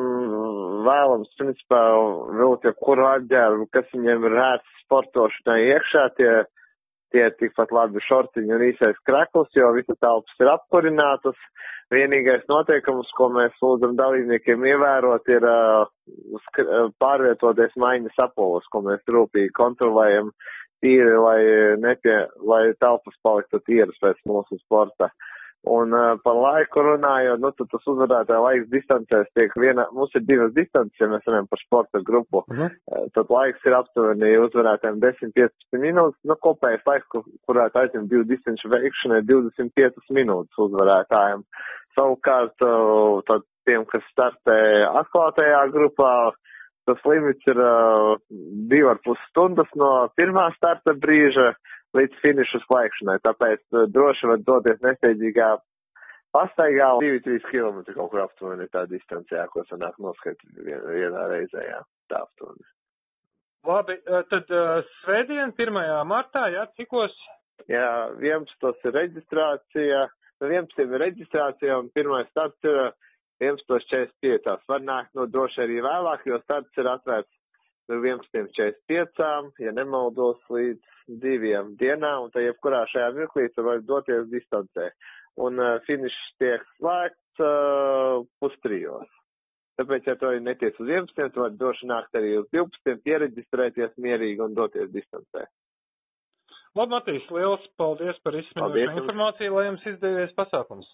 vēlams, principā, vilkt jebkuru apģērbu, kas viņiem ir ērts sportošanai iekšā, tie tie ir tikpat labi šortiņi un īsais krekls, jo visas telpas ir apkurinātas. Vienīgais noteikums, ko mēs lūdzam dalībniekiem ievērot, ir uh, pārvietoties maiņas apolos, ko mēs rūpīgi kontrolējam tīri, lai, nepie, lai telpas paliktu tīras pēc mūsu sporta. Uh, Un uh, par laiku runājot, nu, tad tas uzvarētāja laiks distancēs tiek viena, mums ir divas distances, ja mēs runājam par sporta grupu. Uh -huh. uh, tad laiks ir aptuveni uzvarētājiem 10-15 minūtes, nu, kopējais laiks, kur, kurā aizņem divu distanču veikšanai 25 minūtes uzvarētājiem. Savukārt, uh, tad tiem, kas startē atklātajā grupā, tas limits ir uh, divi ar pus stundas no pirmā starta brīža līdz finišu slēgšanai, tāpēc uh, droši var doties nesteidzīgā pastaigā 2-3 km kaut kur aptuveni tā distancē, ko sanāk noskaidrot vien, vienā reizē, jā, tā aptuveni. Labi, uh, tad uh, svētdien 1. martā, jā, cikos? Jā, 11. ir reģistrācija, 11. ir reģistrācija un pirmais starts ir 11.45. tās var nākt no droši arī vēlāk, jo starts ir atvērts no 11.45, ja nemaldos, līdz diviem dienām, un tad jebkurā šajā mirklī tu vari doties distancē. Un uh, finišs tiek slēgts uh, pustrijos. Tāpēc, ja tu arī netiec uz 11, tu vari droši nākt arī uz 12, pieregistrēties mierīgi un doties distancē. Labi, Matīs, liels paldies par izsmeļošu informāciju, lai jums izdevies pasākums.